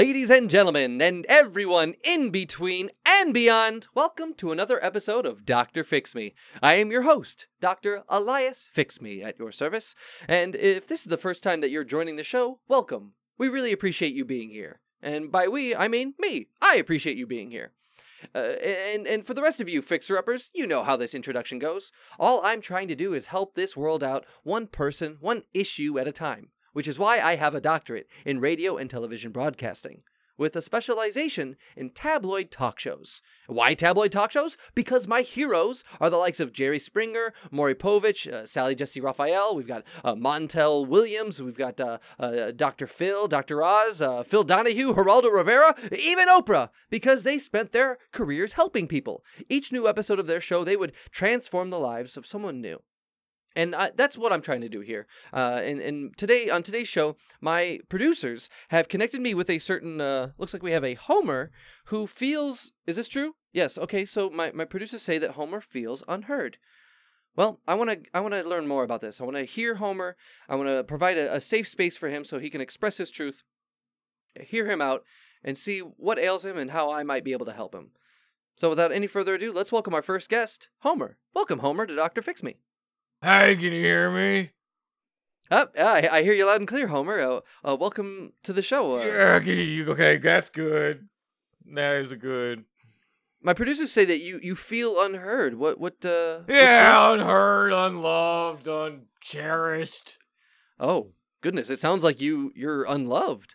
Ladies and gentlemen, and everyone in between and beyond, welcome to another episode of Dr. Fix Me. I am your host, Dr. Elias Fix Me, at your service. And if this is the first time that you're joining the show, welcome. We really appreciate you being here. And by we, I mean me. I appreciate you being here. Uh, and and for the rest of you fixer uppers, you know how this introduction goes. All I'm trying to do is help this world out one person, one issue at a time, which is why I have a doctorate in radio and television broadcasting, with a specialization in tabloid talk shows. Why tabloid talk shows? Because my heroes are the likes of Jerry Springer, Maury Povich, uh, Sally Jessy Raphael. We've got uh, Montel Williams. We've got uh, uh, Dr. Phil, Dr. Oz, uh, Phil Donahue, Geraldo Rivera, even Oprah, because they spent their careers helping people. Each new episode of their show, they would transform the lives of someone new. And I, that's what I'm trying to do here. Uh, and, and today, on today's show, my producers have connected me with a certain, uh, looks like we have a Homer who feels, is this true? Yes. Okay. So my, my producers say that Homer feels unheard. Well, I want to I want to learn more about this. I want to hear Homer. I want to provide a, a safe space for him so he can express his truth, hear him out, and see what ails him and how I might be able to help him. So without any further ado, let's welcome our first guest, Homer. Welcome, Homer, to Doctor Fix Me. Hey, can you hear me? Oh, I, I hear you loud and clear, Homer. Uh, uh, welcome to the show. Uh, yeah, can you, okay, that's good. That is good. My producers say that you, you feel unheard. What what? Uh, Yeah, unheard, unloved, uncherished. Oh goodness, it sounds like you you're unloved.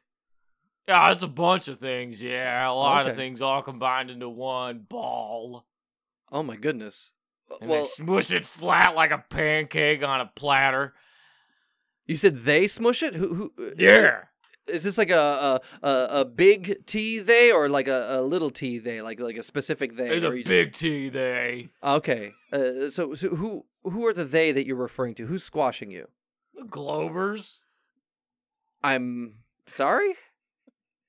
Yeah, it's a bunch of things. Yeah, a lot of things all combined into one ball. Oh my goodness. And well, they smush it flat like a pancake on a platter. you said they smush it. Who who? uh, Yeah. Is this like a a, a, a big T they or like a, a little T they like like a specific they? It's or a you just- big T they. Okay. Uh, so so who who are the they that you're referring to? Who's squashing you? The Globers. I'm sorry.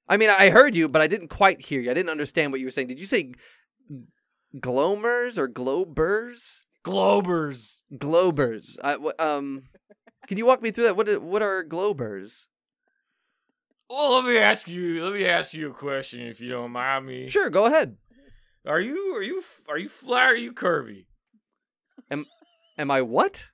I mean, I heard you, but I didn't quite hear you. I didn't understand what you were saying. Did you say glomers or globers? Globers. Globers. I, um, can you walk me through that? What what are globers? Well, let me ask you. Let me ask you a question, if you don't mind me. Sure, go ahead. Are you are you are you flat or are you curvy? Am am I what?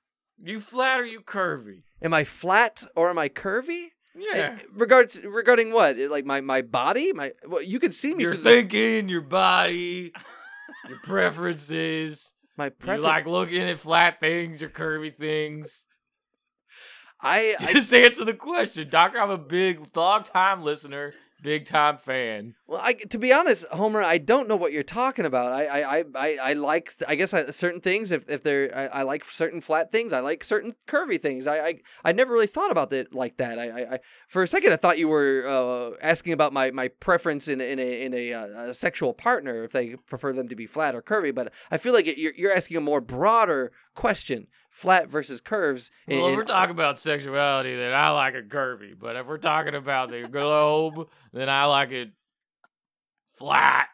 You flat or you curvy? Am I flat or am I curvy? Yeah. Regards regarding what? Like my my body? My well, you can see me Your through this- thinking, your body, your preferences. my You like looking at flat things or curvy things. I, I Just answer the question, Doctor. I'm a big, long time listener, big time fan. Well, I, to be honest, Homer, I don't know what you're talking about. I, I, I, I, like, I guess, I, certain things. If, if they're, I, I like certain flat things. I like certain curvy things. I, I, I never really thought about it like that. I, I, I for a second, I thought you were uh, asking about my, my preference in, in a, in a, uh, a sexual partner, if they prefer them to be flat or curvy. But I feel like you're, you're asking a more broader question: flat versus curves. in- Well, if we're talking about sexuality, then I like it curvy. But if we're talking about the globe, then I like it flat.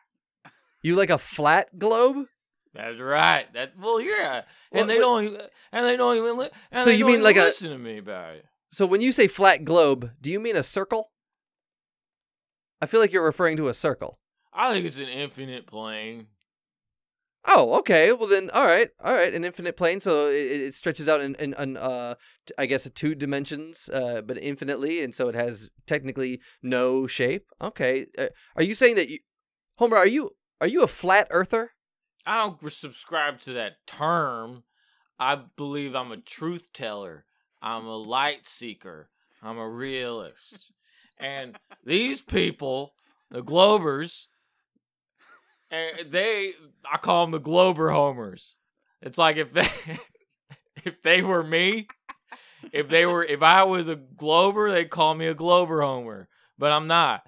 you like a flat globe? That's right. That well, yeah. And they don't. Even, and they don't even. Li- So you mean like a- listen to me about it? So when you say flat globe, do you mean a circle? I feel like you're referring to a circle. I think it's an infinite plane. Oh, okay. Well then, all right, all right. An infinite plane, so it, it stretches out in, in, in uh, t- I guess two dimensions, uh, but infinitely, and so it has technically no shape. Okay. Uh, are you saying that you, Homer? Are you are you a flat earther? I don't subscribe to that term. I believe I'm a truth teller. I'm a light seeker. I'm a realist. And these people, the Globers, eh, they I call them the Glober homers. It's like if they if they were me, if they were if I was a Glober, they'd call me a Glober homer. But I'm not.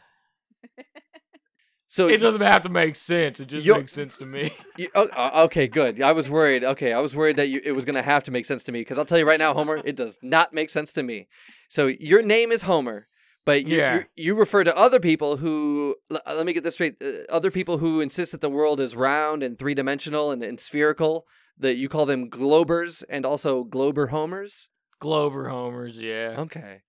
So It doesn't have to make sense. It just makes sense to me. You, oh, uh, okay, good. I was worried. Okay, I was worried that you, it was going to have to make sense to me because I'll tell you right now, Homer, it does not make sense to me. So your name is Homer, but you Yeah. you, you refer to other people who. l- Let me get this straight. Uh, other people who insist that the world is round and three dimensional and, and spherical. That you call them globers and also glober homers. Glober homers, yeah. Okay.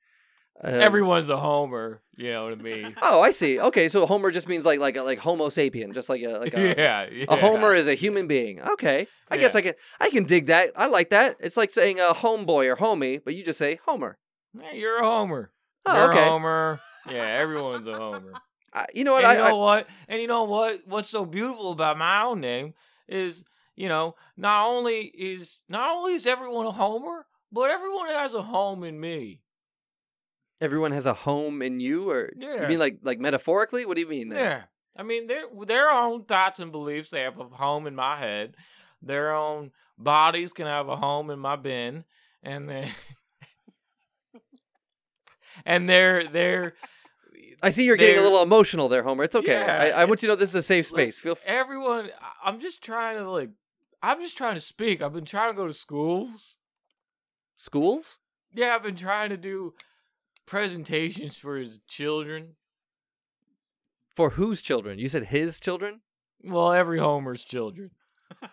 Um, Everyone's a homer, you know what I mean? Oh, I see. Okay, so Homer just means like like like Homo sapien, just like a like a, yeah, yeah. a Homer is a human being. Okay, I guess I can I can dig that. I like that. It's like saying a homeboy or homie, but you just say Homer. Hey, you're a homer. Oh, you're okay. a homer. Yeah, everyone's a homer. I, you know what? and I, you I- know what? And you know what? What's so beautiful about my own name is, you know, not only is not only is everyone a homer, but everyone has a home in me. Everyone has a home in you, or Yeah. you mean like like metaphorically? What do you mean? there? Yeah. I mean, their their own thoughts and beliefs. They have a home in my head. Their own bodies can have a home in my bin, and then and they're they're I see you're getting a little emotional there, Homer. It's okay. Yeah, I, I want you to know this is a safe space. Feel f- everyone. I'm just trying to like. I'm just trying to speak. I've been trying to go to schools. schools. Yeah, I've been trying to do presentations for his children. For whose children? You said his children? Well, every Homer's children.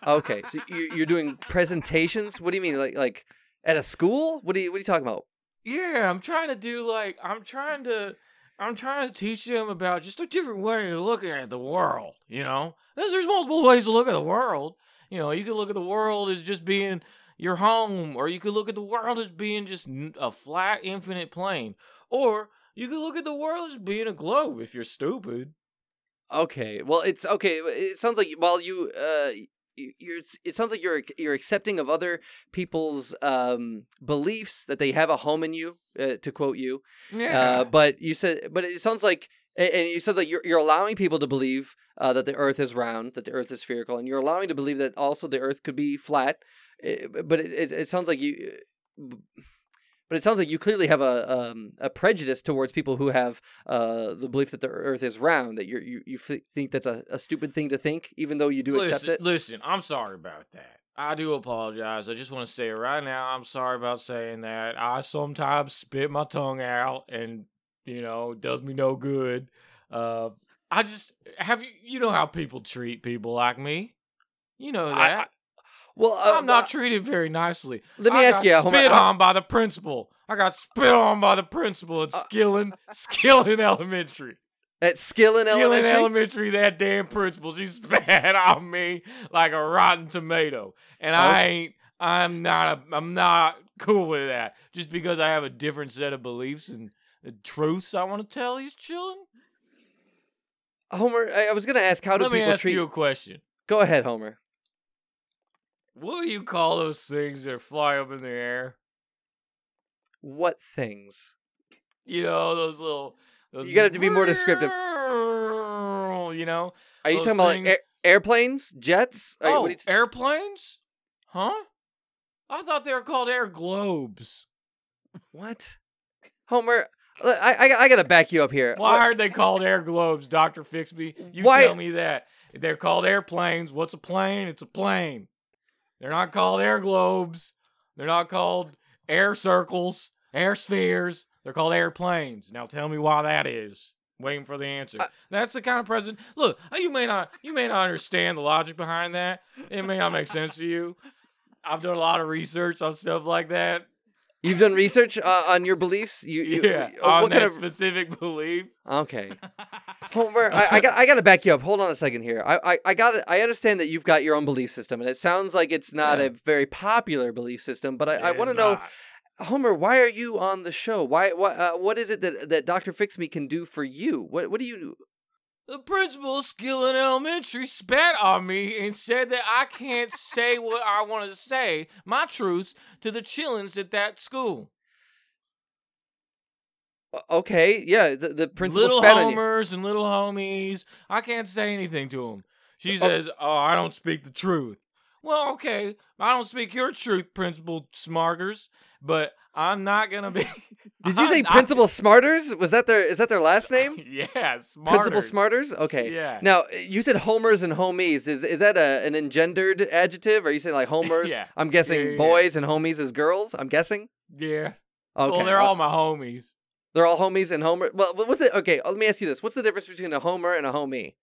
Okay, so you- you're doing presentations. What do you mean, like like at a school? What do you what are you talking about? Yeah, I'm trying to do like I'm trying to I'm trying to teach them about just a different way of looking at the world, you know? There's, there's multiple ways to look at the world. You know, you can look at the world as just being your home, or you could look at the world as being just a flat, infinite plane. Or you could look at the world as being a globe if you're stupid. Okay, well, it's okay. It sounds like while you uh, you- you're it sounds like you're you're accepting of other people's um beliefs that they have a home in you. Uh, to quote you, Yeah. uh, but you said, but it sounds like. And you said that you're, you're allowing people to believe uh, that the Earth is round, that the Earth is spherical, and you're allowing to believe that also the Earth could be flat. Eh, But it, it, it sounds like you, but it sounds like you clearly have a um, a prejudice towards people who have uh, the belief that the Earth is round. That you're, you you f- think that's a, a stupid thing to think, even though you do listen, accept it. Listen, I'm sorry about that. I do apologize. I just want to say right now. I'm sorry about saying that. I sometimes spit my tongue out, and you know, it does me no good. Uh, I just have you. You know how people treat people like me. You know that. I- Well, uh, I'm not treated very nicely. Let me I ask you, Homer, spit how- on by the principal. I got spit on by the principal at Uh, Skilling, Skilling Elementary. at Skillin Skilling Elementary. Elementary, that damn principal, she spat on me like a rotten tomato, and Oh. I ain't. I'm not. A, I'm not cool with that. Just because I have a different set of beliefs and, truths I want to tell these children. Homer, I, was going to ask how do Let me people ask treat. you a question. Go ahead, Homer. What do you call those things that fly up in the air? What things? You know those little. Those You gotta be more descriptive. You know. Are you talking about like things- air, airplanes, jets? Are- Oh, you t- airplanes? Huh? I thought they were called air globes. what? Homer, I, I, I got to back you up here. Why are they called air globes, Doctor Fix Me? You Why- tell me that. They're called airplanes. What's a plane? It's a plane. They're not called air globes. They're not called air circles, air spheres. They're called airplanes. Now tell me why that is. Waiting for the answer. I- That's the kind of president. Look, you may not you may not understand the logic behind that. It may not make sense to you. I've done a lot of research on stuff like that. You've done research uh, on your beliefs. You, you Yeah, uh, on what that kind of? specific belief. Okay, Homer, I, I got, I got to back you up. Hold on a second here. I, I, I got I understand that you've got your own belief system, and it sounds like it's not Yeah. a very popular belief system. But I, I want to know. Homer, why are you on the show? Why, what, uh, what is it that that Doctor Fix Me can do for you? What, what do you? The principal of Skilling Elementary spat on me and said that I can't say what I want to say, my truths, to the chillins at that school. Okay, yeah, the, the principal little spat on you. homers and little homies. I can't say anything to them. She Oh. says, "Oh, I don't speak the truth." Well, okay, I don't speak your truth, Principal Smarters, but I'm not gonna be. Did you say I'm not- Principal Smarters? Was that their is that their last name? yeah, Smarters. Principal Smarters? Okay. Yeah. Now you said homers and homies. Is is that a, an engendered adjective? Are you saying like homers? Yeah. I'm guessing Yeah, yeah, boys and homies as girls. I'm guessing. Yeah. Okay. Well, they're all my homies. they're all homies and homer. Well, what- what's it? Okay, let me ask you this: What's the difference between a homer and a homie?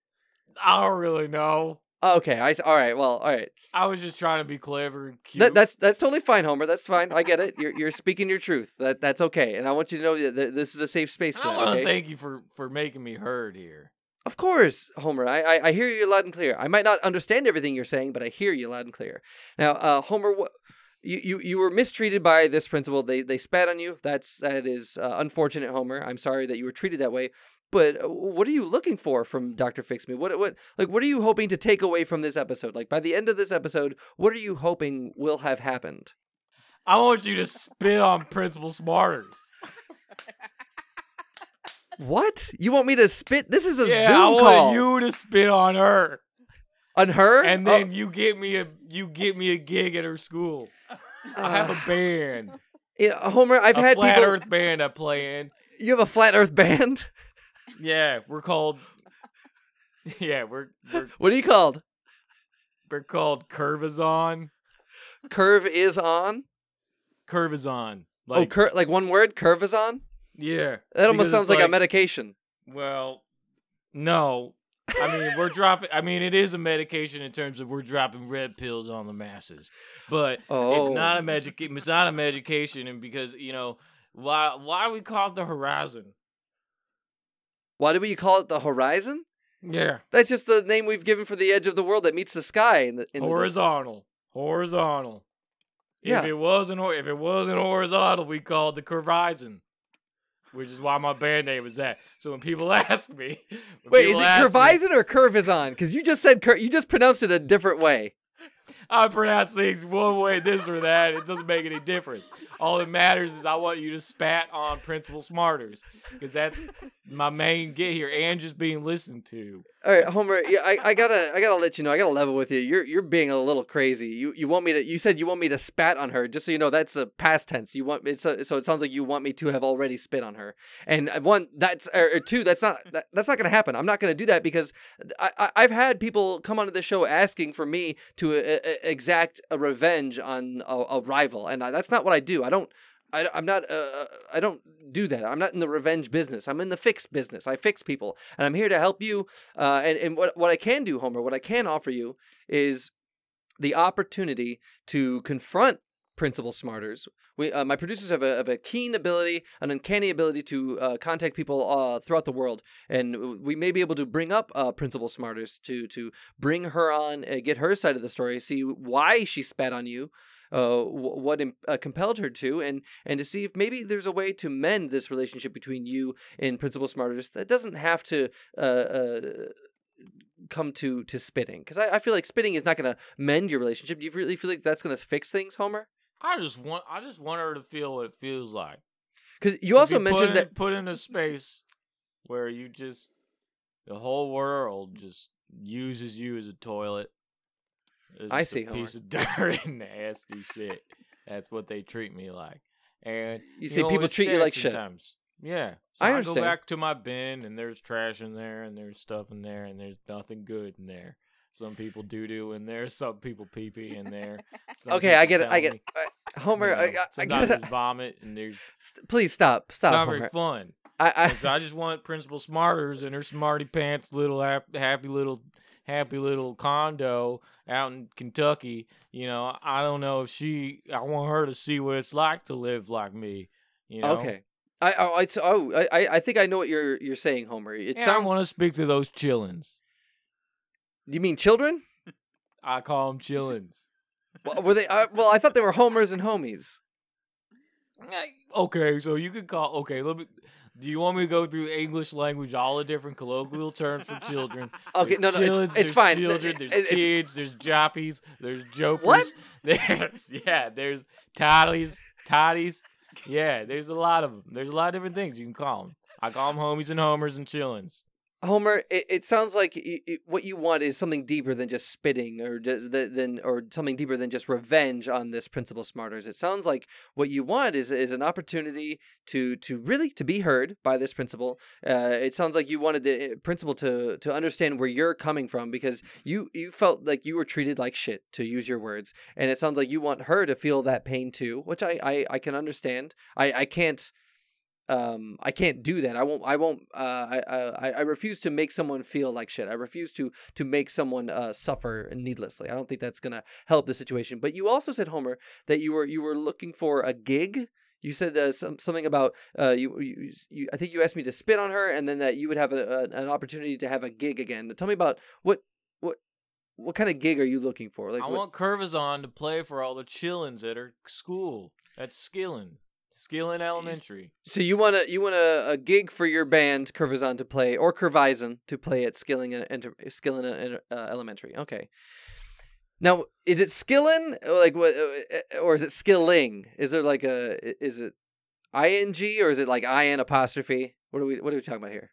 I don't really know. Okay, I all right. Well, all right. I was just trying to be clever and cute. That, that's that's totally fine, Homer. That's fine. I get it. You're you're speaking your truth. That that's okay. And I want you to know that this is a safe space for I want to Okay? thank you for for making me heard here. Of course, Homer. I, I I hear you loud and clear. I might not understand everything you're saying, but I hear you loud and clear. Now, uh, Homer, wh- you, you you were mistreated by this principal. They they spat on you. That's that is uh, unfortunate, Homer. I'm sorry that you were treated that way. But uh, what are you looking for from Doctor Fix Me? What what like what are you hoping to take away from this episode? Like by the end of this episode, what are you hoping will have happened? I want you to spit on Principal Smarters. What you want me to spit? This is a yeah, Zoom I want call you to spit on her, on her, and Oh, then you get me a you get me a gig at her school. I have a band, yeah, Homer. I've a had flat people. Earth band I play in. You have a flat Earth band. Yeah, we're called. Yeah, we're we're, What are you called? we're called Curve is on. Curve is on. Curvazon. oh, Like cur- like one word, Curve is on. yeah. That almost sounds it's like, a medication. Well, no. I mean, we're dropping. I mean, it is a medication in terms of we're dropping red pills on the masses, but Oh. it's not oh. a medic. It's not a medication, and because you know why? Why we call it the Horizon? Why do we call it the horizon? Yeah, That's just the name we've given for the edge of the world that meets the sky in the in the horizontal, horizontal. Yeah. If it wasn't, if it wasn't horizontal, we called it the Horizon, which is why my band name is that. So when people ask me, Wait, is it curvizon or curvizon? Because you just said cur- you just pronounced it a different way. I pronounce things one way, this or that. It doesn't make any difference. All that matters is I want you to spat on Principal Smarters because that's my main get here, and just being listened to. All right, Homer. Yeah, I, I gotta I gotta let you know. I gotta level with you. You're you're being a little crazy. You you want me to? You said you want me to spat on her. Just so you know, that's a past tense. You want it's a, so it sounds like you want me to have already spit on her. And one that's or, two that's not that, that's not gonna happen. I'm not gonna do that because I, I I've had people come onto the show asking for me to uh, uh, exact a revenge on a, a rival, and I, that's not what I do. Don't. I, I'm not. Uh, I don't do that. I'm not in the revenge business. I'm in the fix business. I fix people, and I'm here to help you. Uh, and and what what I can do, Homer, what I can offer you is the opportunity to confront Principal Smarters. We, uh, my producers have a, have a keen ability, an uncanny ability to uh, contact people uh, throughout the world, and we may be able to bring up uh, Principal Smarters to to bring her on, uh, get her side of the story, see why she spat on you, uh, what uh, compelled her to, and and to see if maybe there's a way to mend this relationship between you and Principal Smarters that doesn't have to. Uh, uh, come to to spitting because I, I feel like spitting is not going to mend your relationship do you really feel like that's going to fix things homer I just want, I just want her to feel what it feels like. because you also mentioned put that put in a space where you just the whole world just uses you as a toilet. It's I see, a piece of dirt and nasty shit. That's what they treat me like. And You say know, people treat you like shit. Yeah. So I I, go back to my bin and there's trash in there and there's stuff in there and there's nothing good in there. Some people doo doo in there, some people pee pee in there. Okay i get it i get me, uh, homer you I, know, I, I sometimes get it vomit and there's please stop it's stop not homer very fun. I, I, So I just want Principal Smarters and her smarty pants little hap- happy little happy little condo out in Kentucky. You know, I don't know if she. I want her to see what it's like to live like me. You know. okay I, oh, it's, oh I, I- think I know what you're you're saying, Homer. It Yeah, sounds. I want to speak to those chillins. You mean children? I call them chillins. Well, were they? Uh, well, I thought they were homers and homies. Okay, so you could call. Okay, let me. Do you want me to go through English language, all the different colloquial terms for children? Okay, There's no, no, chillins, it's, it's there's fine. Children, there's it's- kids, there's joppies, there's jokers. What? There's yeah, there's toddies, toddies. Yeah, there's a lot of them. There's a lot of different things you can call them. I call them homies and homers and chillins. Homer, it, it sounds like y y what you want is something deeper than just spitting, or just th- than or something deeper than just revenge on this principal smarters. It sounds like what you want is is an opportunity to to really to be heard by this principal. Uh, it sounds like you wanted the uh, principal to to understand where you're coming from because you you felt like you were treated like shit, to use your words, and it sounds like you want her to feel that pain too, which I I, I can understand. I I can't. Um I can't do that. I won't I won't uh I I I refuse to make someone feel like shit. I refuse to to make someone uh suffer needlessly. I don't think that's going to help the situation. But you also said Homer that you were you were looking for a gig. You said uh, some, something about uh you, you you I think you asked me to spit on her and then that you would have a, a, an opportunity to have a gig again. Tell me about what what what kind of gig are you looking for? Like I what, want Curvizon to play for all the chillins at her school. That's Skillin. Skillin Elementary. So you want to you want a, a gig for your band Curvizon to play or Curvizon to play at Skilling and Enter- Skilling uh, uh, Elementary. Okay. Now, is it Skillin like what uh, or is it Skilling? Is there like a is it ing or is it like in apostrophe? What are we what are we talking about here?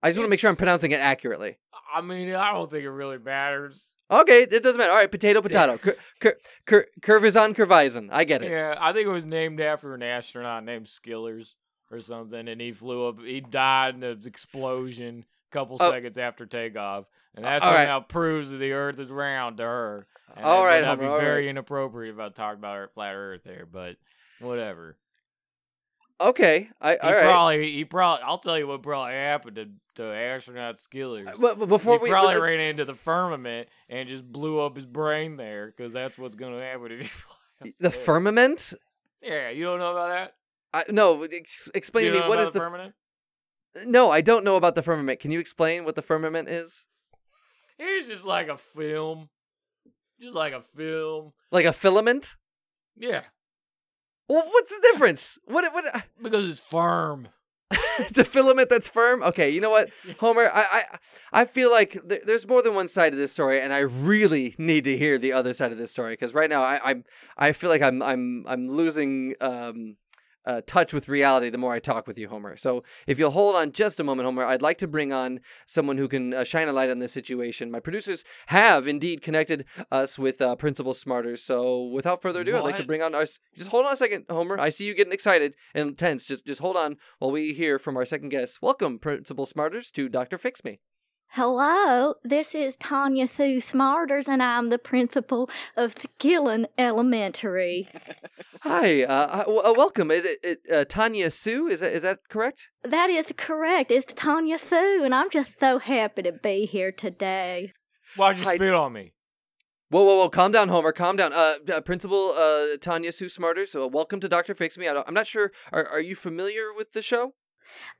I just want to make sure I'm pronouncing it accurately. I mean, I don't think it really matters. Okay, it doesn't matter. All right, potato, potato. Cur, cur, cur, Curvizon, Curvizon. I get it. Yeah, I think it was named after an astronaut named Skillers or something, and he flew up. He died in an explosion a couple Oh. seconds after takeoff, and that All right. somehow proves that the Earth is round to her. And All right, would be all very right. inappropriate about talking about Earth, flat Earth there, but whatever. Okay, I He all right. probably, he probably, I'll tell you what probably happened to, to astronaut Skillers. But, but before he we probably let- ran into the firmament and just blew up his brain there, because that's what's going to happen if you fly. the there. firmament. Yeah, you don't know about that? I, no, ex- explain you to me what is the firmament? No, I don't know about the firmament. Can you explain what the firmament is? It's just like a film. Just like a film. Like a filament? Yeah. Well, what's the difference? What? What? Uh, because it's firm. it's a filament that's firm. Okay, you know what, Homer? I I, I feel like th- there's more than one side of this story, and I really need to hear the other side of this story because right now I I'm I feel like I'm I'm I'm losing um. Uh, touch with reality the more I talk with you, Homer. So, if you'll hold on just a moment, Homer, I'd like to bring on someone who can uh, shine a light on this situation. My producers have indeed connected us with uh, Principal Smarters. So, without further ado, I'd like to bring on our. Just hold on a second, Homer. I see you getting excited and tense. Just, just hold on while we hear from our second guest. Welcome, Principal Smarters, to Doctor Fix Me. Hello, this is Tanya Thu Smarters, and I'm the principal of the Gillen Elementary. Hi, uh, uh, uh, welcome. Is it, it uh, Tanya Sue? Is that is that correct? That is correct. It's Tanya Thu, and I'm just so happy to be here today. Why'd you Hi. spit on me? Whoa, whoa, whoa! Calm down, Homer. Calm down. Uh, uh, Principal uh, Tanya Sue Smarters. Uh, welcome to Doctor Fix Me. I don't, I'm not sure. Are are you familiar with the show?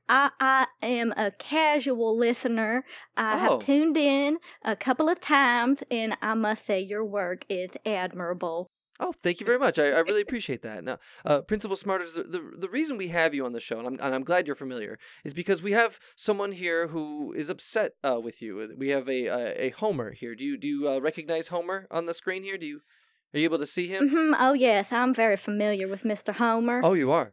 I, I am a casual listener. I Oh. have tuned in a couple of times, and I must say your work is admirable. Oh, thank you very much. I, I really appreciate that. Now, uh, Principal Smarters, the, the the reason we have you on the show, and I'm and I'm glad you're familiar, is because we have someone here who is upset uh, with you. We have a a, a Homer here. Do you do you uh, recognize Homer on the screen here? Do you are you able to see him? hmm Oh yes, I'm very familiar with Mr. Homer. Oh, you are.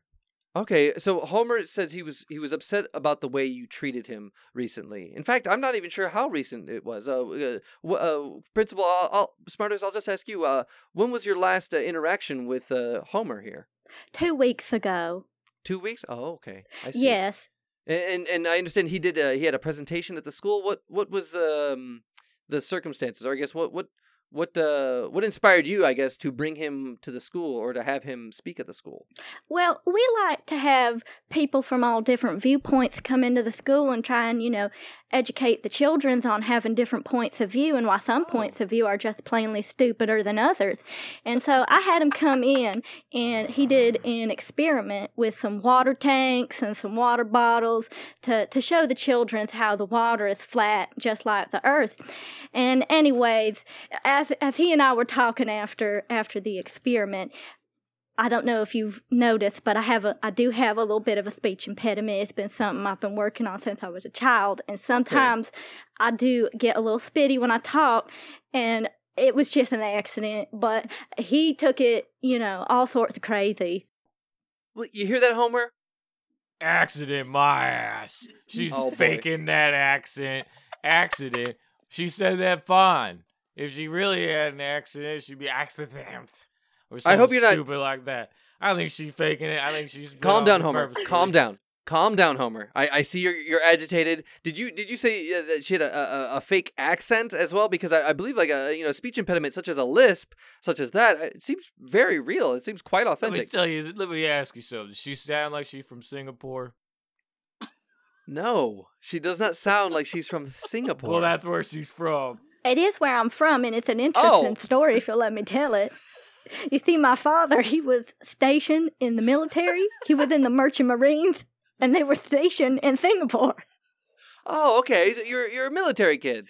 Okay, so Homer says he was he was upset about the way you treated him recently. In fact, I'm not even sure how recent it was. Uh, uh, uh Principal I'll, I'll, Smarters, I'll just ask you. Uh, when was your last uh, interaction with uh, Homer here? Two weeks ago. Two weeks? Oh, okay. I see. Yes. And and, I understand he did. Uh, he had a presentation at the school. What what was um the circumstances, or I guess what what what uh what inspired you, I guess, to bring him to the school or to have him speak at the school? Well, we like to have people from all different viewpoints come into the school and try and, you know, educate the children on having different points of view and why some Oh. points of view are just plainly stupider than others. And so I had him come in and he did an experiment with some water tanks and some water bottles to, to show the children how the water is flat, just like the earth. And anyways, as, as he and I were talking after, after the experiment, I don't know if you've noticed, but I have a I do have a little bit of a speech impediment. It's been something I've been working on since I was a child, and sometimes I do get a little spitty when I talk, and it was just an accident. But he took it, you know, all sorts of crazy. You hear that, Homer? Accident, my ass. Mm-hmm. She's Oh, faking that accent. Accident. She said that fine. If she really had an accident, she'd be accident. Or I hope you're not- stupid like that. I think she's faking it. I think she's. Calm down, Homer. Calm down. calm down, Homer. I, I see you're you're agitated. Did you did you say that she had a, a, a fake accent as well? Because I, I believe like a you know speech impediment such as a lisp, such as that, it seems very real. It seems quite authentic. Let me tell you. Let me ask you something. Does she sound like she's from Singapore? No, she does not sound like she's from Singapore. Well, that's where she's from. It is where I'm from, and it's an interesting Oh. story if you'll let me tell it. You see, my father, he was stationed in the military. he was in the Merchant Marines, and they were stationed in Singapore. oh, okay. So you're you're a military kid.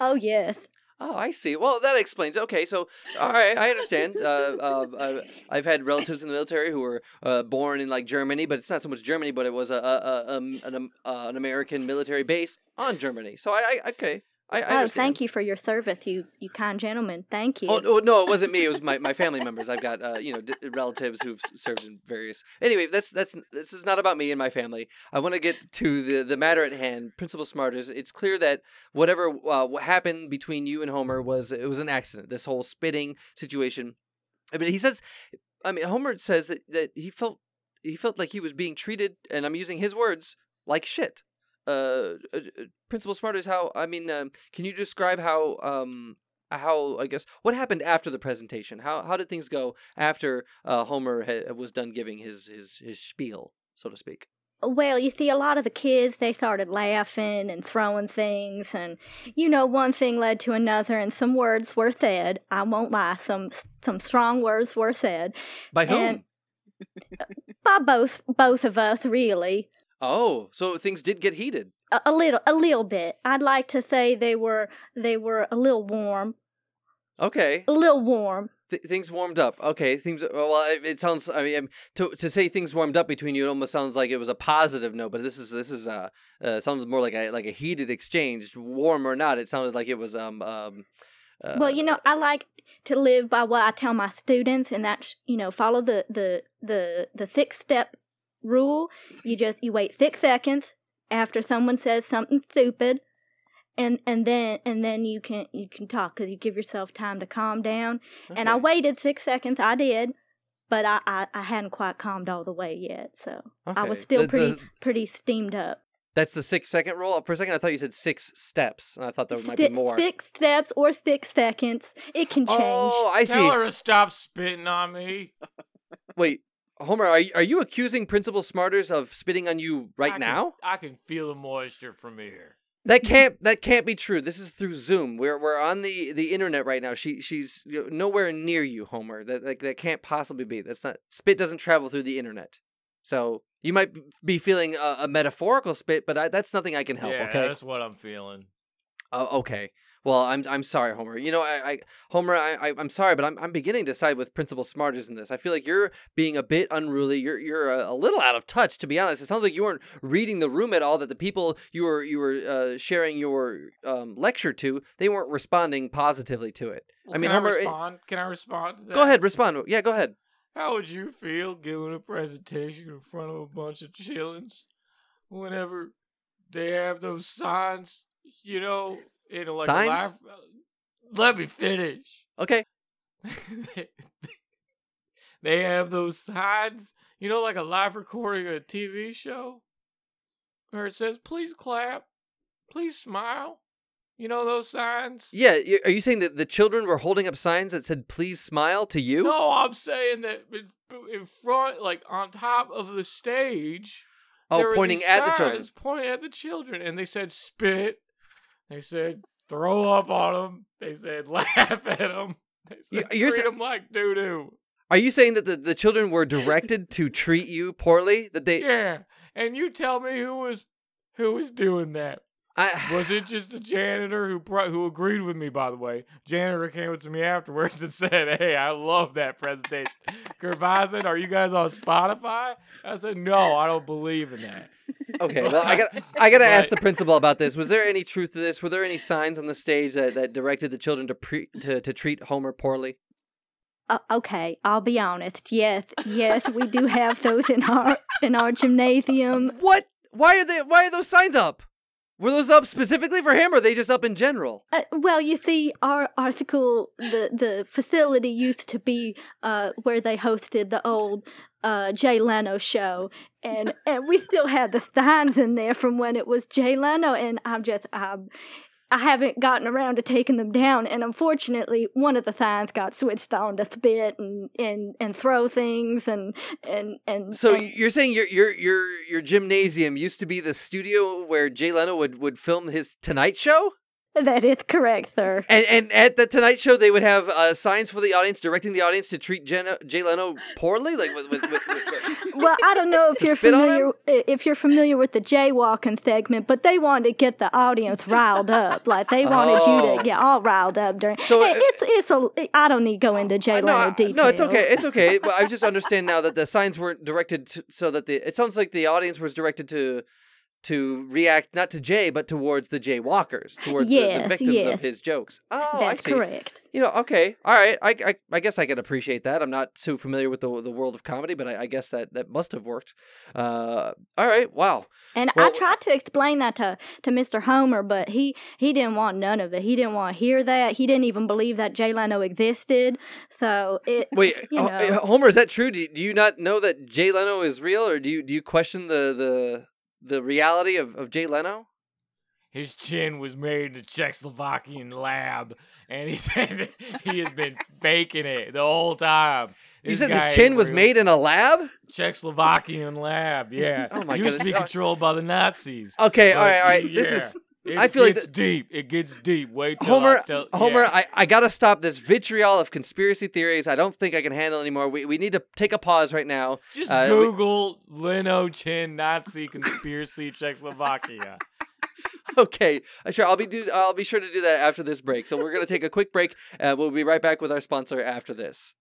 Oh, yes. Oh, I see. Well, that explains. Okay, so all right, I understand. Uh, uh, I've had relatives in the military who were uh, born in like Germany, but it's not so much Germany, but it was a, a, a um, an um, uh, an American military base on Germany. So I, I okay, I, I Oh, thank you for your service, you, you kind gentleman. Thank you. Oh, oh, no, it wasn't me. It was my, my family members. I've got uh, you know d- relatives who've served in various. Anyway, that's that's this is not about me and my family. I want to get to the the matter at hand. Principal Smarters. It's clear that whatever uh, what happened between you and Homer was it was an accident. This whole spitting situation. I mean, he says. I mean, Homer says that that he felt he felt like he was being treated, and I'm using his words like shit. Uh, uh, uh, Principal Smarters, how I mean, um, can you describe how um how I guess what happened after the presentation? How how did things go after uh, Homer ha- was done giving his his his spiel, so to speak? Well, you see, a lot of the kids, they started laughing and throwing things. And, you know, one thing led to another, and some words were said. I won't lie, some some strong words were said. By whom? And- By both both of us, really. Oh, so things did get heated. A, a little a little bit. I'd like to say they were they were a little warm. Okay, A little warm. Th- things warmed up. Okay, things. Well, it, it sounds. I mean, to to say things warmed up between you, it almost sounds like it was a positive note. But this is this is uh, uh sounds more like a like a heated exchange, warm or not. It sounded like it was um um. Uh, Well, you know, I like to live by what I tell my students, and that's you know follow the the the the six step rule. You just you wait six seconds after someone says something stupid, and and then and then you can you can talk because you give yourself time to calm down. And I waited six seconds. I did. But I, I, I hadn't quite calmed all the way yet, so I was still The- the- pretty pretty steamed up. That's the six second rule. For a second, I thought you said six steps, and I thought there might be more. Six steps or six seconds, it can change. Oh, I see. Tell her to stop spitting on me. Wait, Homer, are you, are you accusing Principal Smarters of spitting on you right I can- now? I can feel the moisture from here. That can't that can't be true. This is through Zoom. We're we're on the the internet right now. She she's nowhere near you, Homer. That like that can't possibly be. That's not spit doesn't travel through the internet. So you might be feeling a, a metaphorical spit, but I, that's nothing I can help. yeah, okay. that's what I'm feeling. Oh, okay. Well, I'm I'm sorry, Homer. You know, I, I Homer, I, I I'm sorry, but I'm I'm beginning to side with Principal Smarters in this. I feel like you're being a bit unruly. You're you're a, a little out of touch, to be honest. It sounds like you weren't reading the room at all. That the people you were you were uh, sharing your um, lecture to, they weren't responding positively to it. Well, I mean, can Homer, I it- respond? Can I respond to that? Go ahead, respond. Yeah, go ahead. How would you feel giving a presentation in front of a bunch of chillins whenever they have those signs, you know, like Signs? a live. Uh, let me finish. Okay. they have those signs, you know, like a live recording of a TV show, where it says, "Please clap, please smile." You know those signs? Yeah, are you saying that the children were holding up signs that said "Please smile" to you? No, I'm saying that in, front, like on top of the stage. oh, pointing at the children. Pointing at the children, and they said spit. They said throw up on them. They said laugh at them. They said uh, you're treat sa- them like doo doo. Are you saying that the, the children were directed to treat you poorly? That they Yeah, and you tell me who was who was doing that. I Was it just a janitor who pro- who agreed with me? By the way, janitor came up to me afterwards and said, "Hey, I love that presentation." Gervasen, are you guys on Spotify? I said, "No, I don't believe in that." Okay, well, I got I got to ask the principal about this. Was there any truth to this? Were there any signs on the stage that, that directed the children to pre to, to treat Homer poorly? Uh, okay, I'll be honest. Yes, yes, we do have those in our in our gymnasium. What? Why are they? Why are those signs up? Were those up specifically for him, or are they just up in general? Uh, well, you see, our school, the the facility used to be uh, where they hosted the old uh, Jay Leno show, and and we still had the signs in there from when it was Jay Leno, and I'm just um, I haven't gotten around to taking them down, and unfortunately, one of the signs got switched on to spit and and, and throw things, and and and. So and, you're saying your your your your gymnasium used to be the studio where Jay Leno would would film his Tonight Show? That is correct, sir. And and at the Tonight Show, they would have uh, signs for the audience, directing the audience to treat Jenna, Jay Leno poorly, like with with. with, with, Well, I don't know if you're familiar if you're familiar with the jaywalking segment, but they wanted to get the audience riled up. Like they wanted you Oh. to get all riled up during. So, uh, it's it's a. I don't need to go into Jay no, Leno I- details. no, it's okay. It's okay. But I just understand now that the signs weren't directed to, so that the. It sounds like the audience was directed to to react not to Jay but towards the Jay Walkers, towards the, the victims yes. of his jokes. Oh, I That's see. correct. You know, okay, all right. I, I, I guess I can appreciate that. I'm not too familiar with the the world of comedy, but I, I guess that that must have worked. Uh, all right. Wow. And Well- I tried to explain that to, to Mr. Homer, but he, he didn't want none of it. He didn't want to hear that. He didn't even believe that Jay Leno existed. So it. Wait, You know. Homer, is that true? Do you, do you not know that Jay Leno is real, or do you do you question the the the reality of, of Jay Leno? His chin was made in a Czechoslovakian lab, and he said he has been faking it the whole time. You This said his chin was real. made in a lab. Czechoslovakian lab. Yeah. Oh my Used goodness. to be controlled by the Nazis. Okay, all right, all right. y- This is It I feel like gets the- deep. It gets deep. Wait till Homer. I tell, Homer, yeah. I, I gotta stop this vitriol of conspiracy theories. I don't think I can handle anymore. We we need to take a pause right now. Just uh, we- Google Leno Chin Nazi conspiracy Czechoslovakia. Okay, uh, sure. I'll be do. I'll be sure to do that after this break. So we're gonna take a quick break. Uh, we'll be right back with our sponsor after this.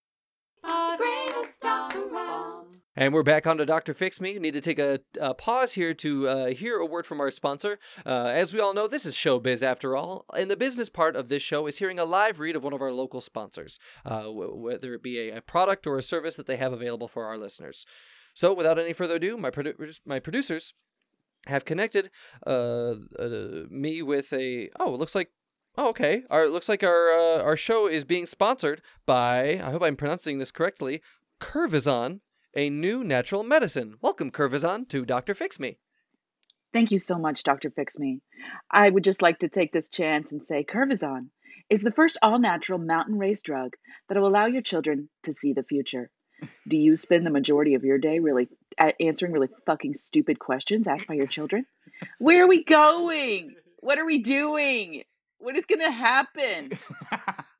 And we're back on to Dr. Fix Me. We need to take a, a pause here to uh, hear a word from our sponsor. Uh, as we all know, this is showbiz after all. And the business part of this show is hearing a live read of one of our local sponsors, uh, w- whether it be a, a product or a service that they have available for our listeners. So, without any further ado, my produ- my producers have connected uh, uh, me with a. Oh, it looks like. Oh, okay. Our it looks like our uh, our show is being sponsored by. I hope I'm pronouncing this correctly. Curvizon, a new natural medicine. Welcome, Curvizon, to Doctor Fix Me. Thank you so much, Dr. Fix Me. I would just like to take this chance and say Curvizon is the first all natural mountain raised drug that will allow your children to see the future. Do you spend the majority of your day really uh, answering really fucking stupid questions asked by your children? Where are we going? What are we doing? What is going to happen?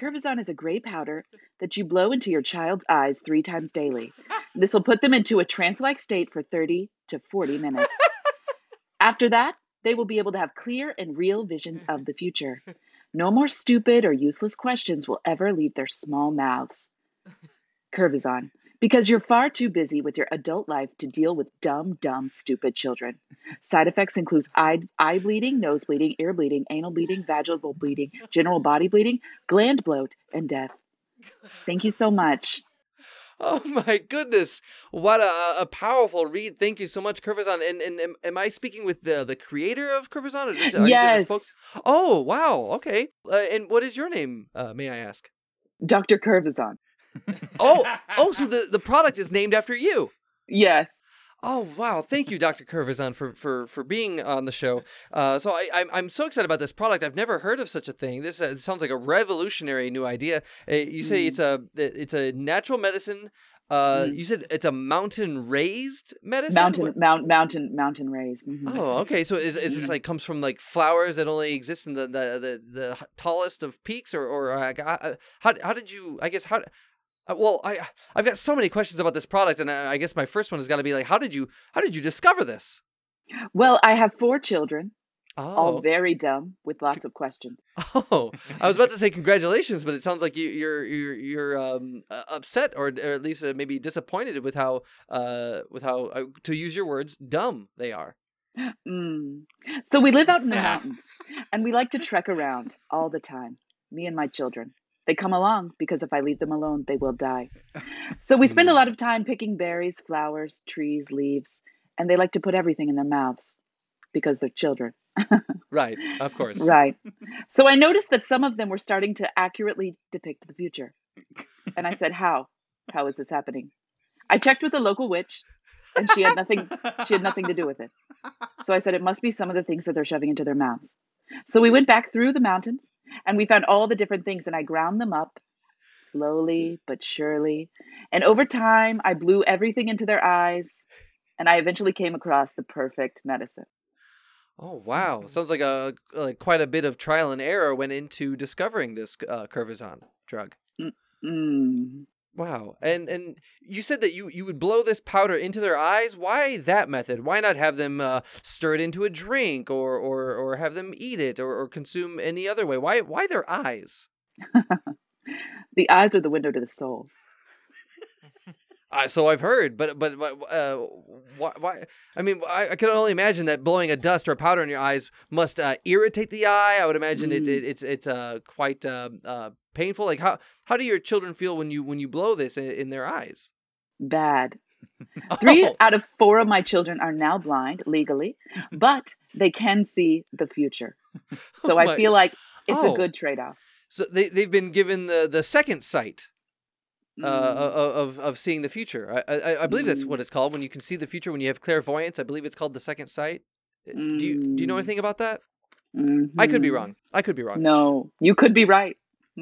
Curvizon is a gray powder that you blow into your child's eyes three times daily. This will put them into a trance like state for 30 to 40 minutes. After that, they will be able to have clear and real visions of the future. No more stupid or useless questions will ever leave their small mouths. Curvizon, because you're far too busy with your adult life to deal with dumb, dumb, stupid children. Side effects include eye, eye bleeding, nose bleeding, ear bleeding, anal bleeding, vaginal bleeding, general body bleeding, gland bloat, and death. Thank you so much. Oh my goodness! What a, a powerful read. Thank you so much, Curvizon. And, and am, am I speaking with the the creator of Curvizon? Or just, you just Yes. Oh wow. Okay. Uh, and what is your name? Uh, may I ask? Dr. Curvizon. Oh, oh. So the the product is named after you. Yes. Oh wow! Thank you, Dr. Curvizon, for for for being on the show. Uh, so I I'm, I'm so excited about this product. I've never heard of such a thing. This uh, sounds like a revolutionary new idea. Uh, you say Mm. it's a it's a natural medicine. Uh, Mm. you said it's a mountain raised medicine. Mountain, mount, mountain, mountain raised. Mhm. Oh, okay. So is is this like comes from like flowers that only exist in the the the, the tallest of peaks, or or uh, uh, how how did you? I guess how. Uh, well, I I've got so many questions about this product, and I, I guess my first one has got to be like, how did you how did you discover this? Well, I have four children, Oh, all very dumb with lots of questions. oh! I was about to say congratulations, but it sounds like you, you're you're you're um uh, upset, or or at least uh, maybe disappointed with how uh with how uh, to use your words dumb they are. Mm. So we live out in the mountains, and we like to trek around all the time. Me and my children. They come along because if I leave them alone, they will die. So we spend a mm. lot of time picking berries, flowers, trees, leaves, and they like to put everything in their mouths. because they're children. Right, of course. Right. So I noticed that some of them were starting to accurately depict the future. And I said, "How? How is this happening?" I checked with a local witch, and she had nothing she had nothing to do with it. So I said it must be some of the things that they're shoving into their mouths. So we went back through the mountains and we found all the different things and I ground them up slowly but surely. And over time, I blew everything into their eyes and I eventually came across the perfect medicine. Oh wow! Sounds like a like quite a bit of trial and error went into discovering this uh, Curvizon drug. Mm. Wow. And and you said that you you would blow this powder into their eyes. Why that method? Why not have them uh, stir it into a drink or or or have them eat it or, or consume any other way? Why why their eyes? the eyes are the window to the soul. Uh, so I've heard, but but uh, why, why? I mean, I, I can only imagine that blowing a dust or a powder in your eyes must uh, irritate the eye. I would imagine it, Mm. it, it's it's uh, quite uh, uh, painful. Like how how do your children feel when you when you blow this in, in their eyes? Bad. Three out of four of my children are now blind legally, but they can see the future. So oh I feel like it's Oh. a good trade off. so they they've been given the the second sight uh, Mm. of of seeing the future. I, I I believe that's Mm. what it's called when you can see the future when you have clairvoyance. I believe it's called the second sight. Uh, Do you do you know Mm. anything about that? I could be Mhm. wrong. I could be wrong. No, you could be right.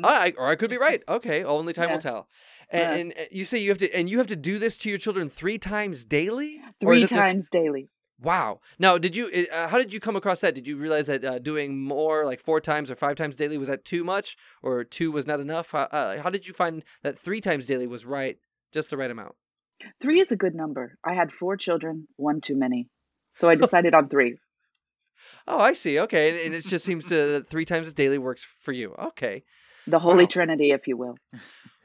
I, or I could be right. Okay, only time will tell. And, Yeah. and you say you have to, and you have to do this to your children three times daily. Three times daily. wow. Now, did you? Uh, how did you come across that? Did you realize that uh, doing more, like four times or five times daily, was that too much, or two was not enough? How, uh, how did you find that three times daily was right, just the right amount? Three is a good number. I had four children, one too many. So I decided on three. Oh, I see. Okay, and, and it just seems to that three times daily works for you. Okay. The Holy Wow. Trinity, if you will.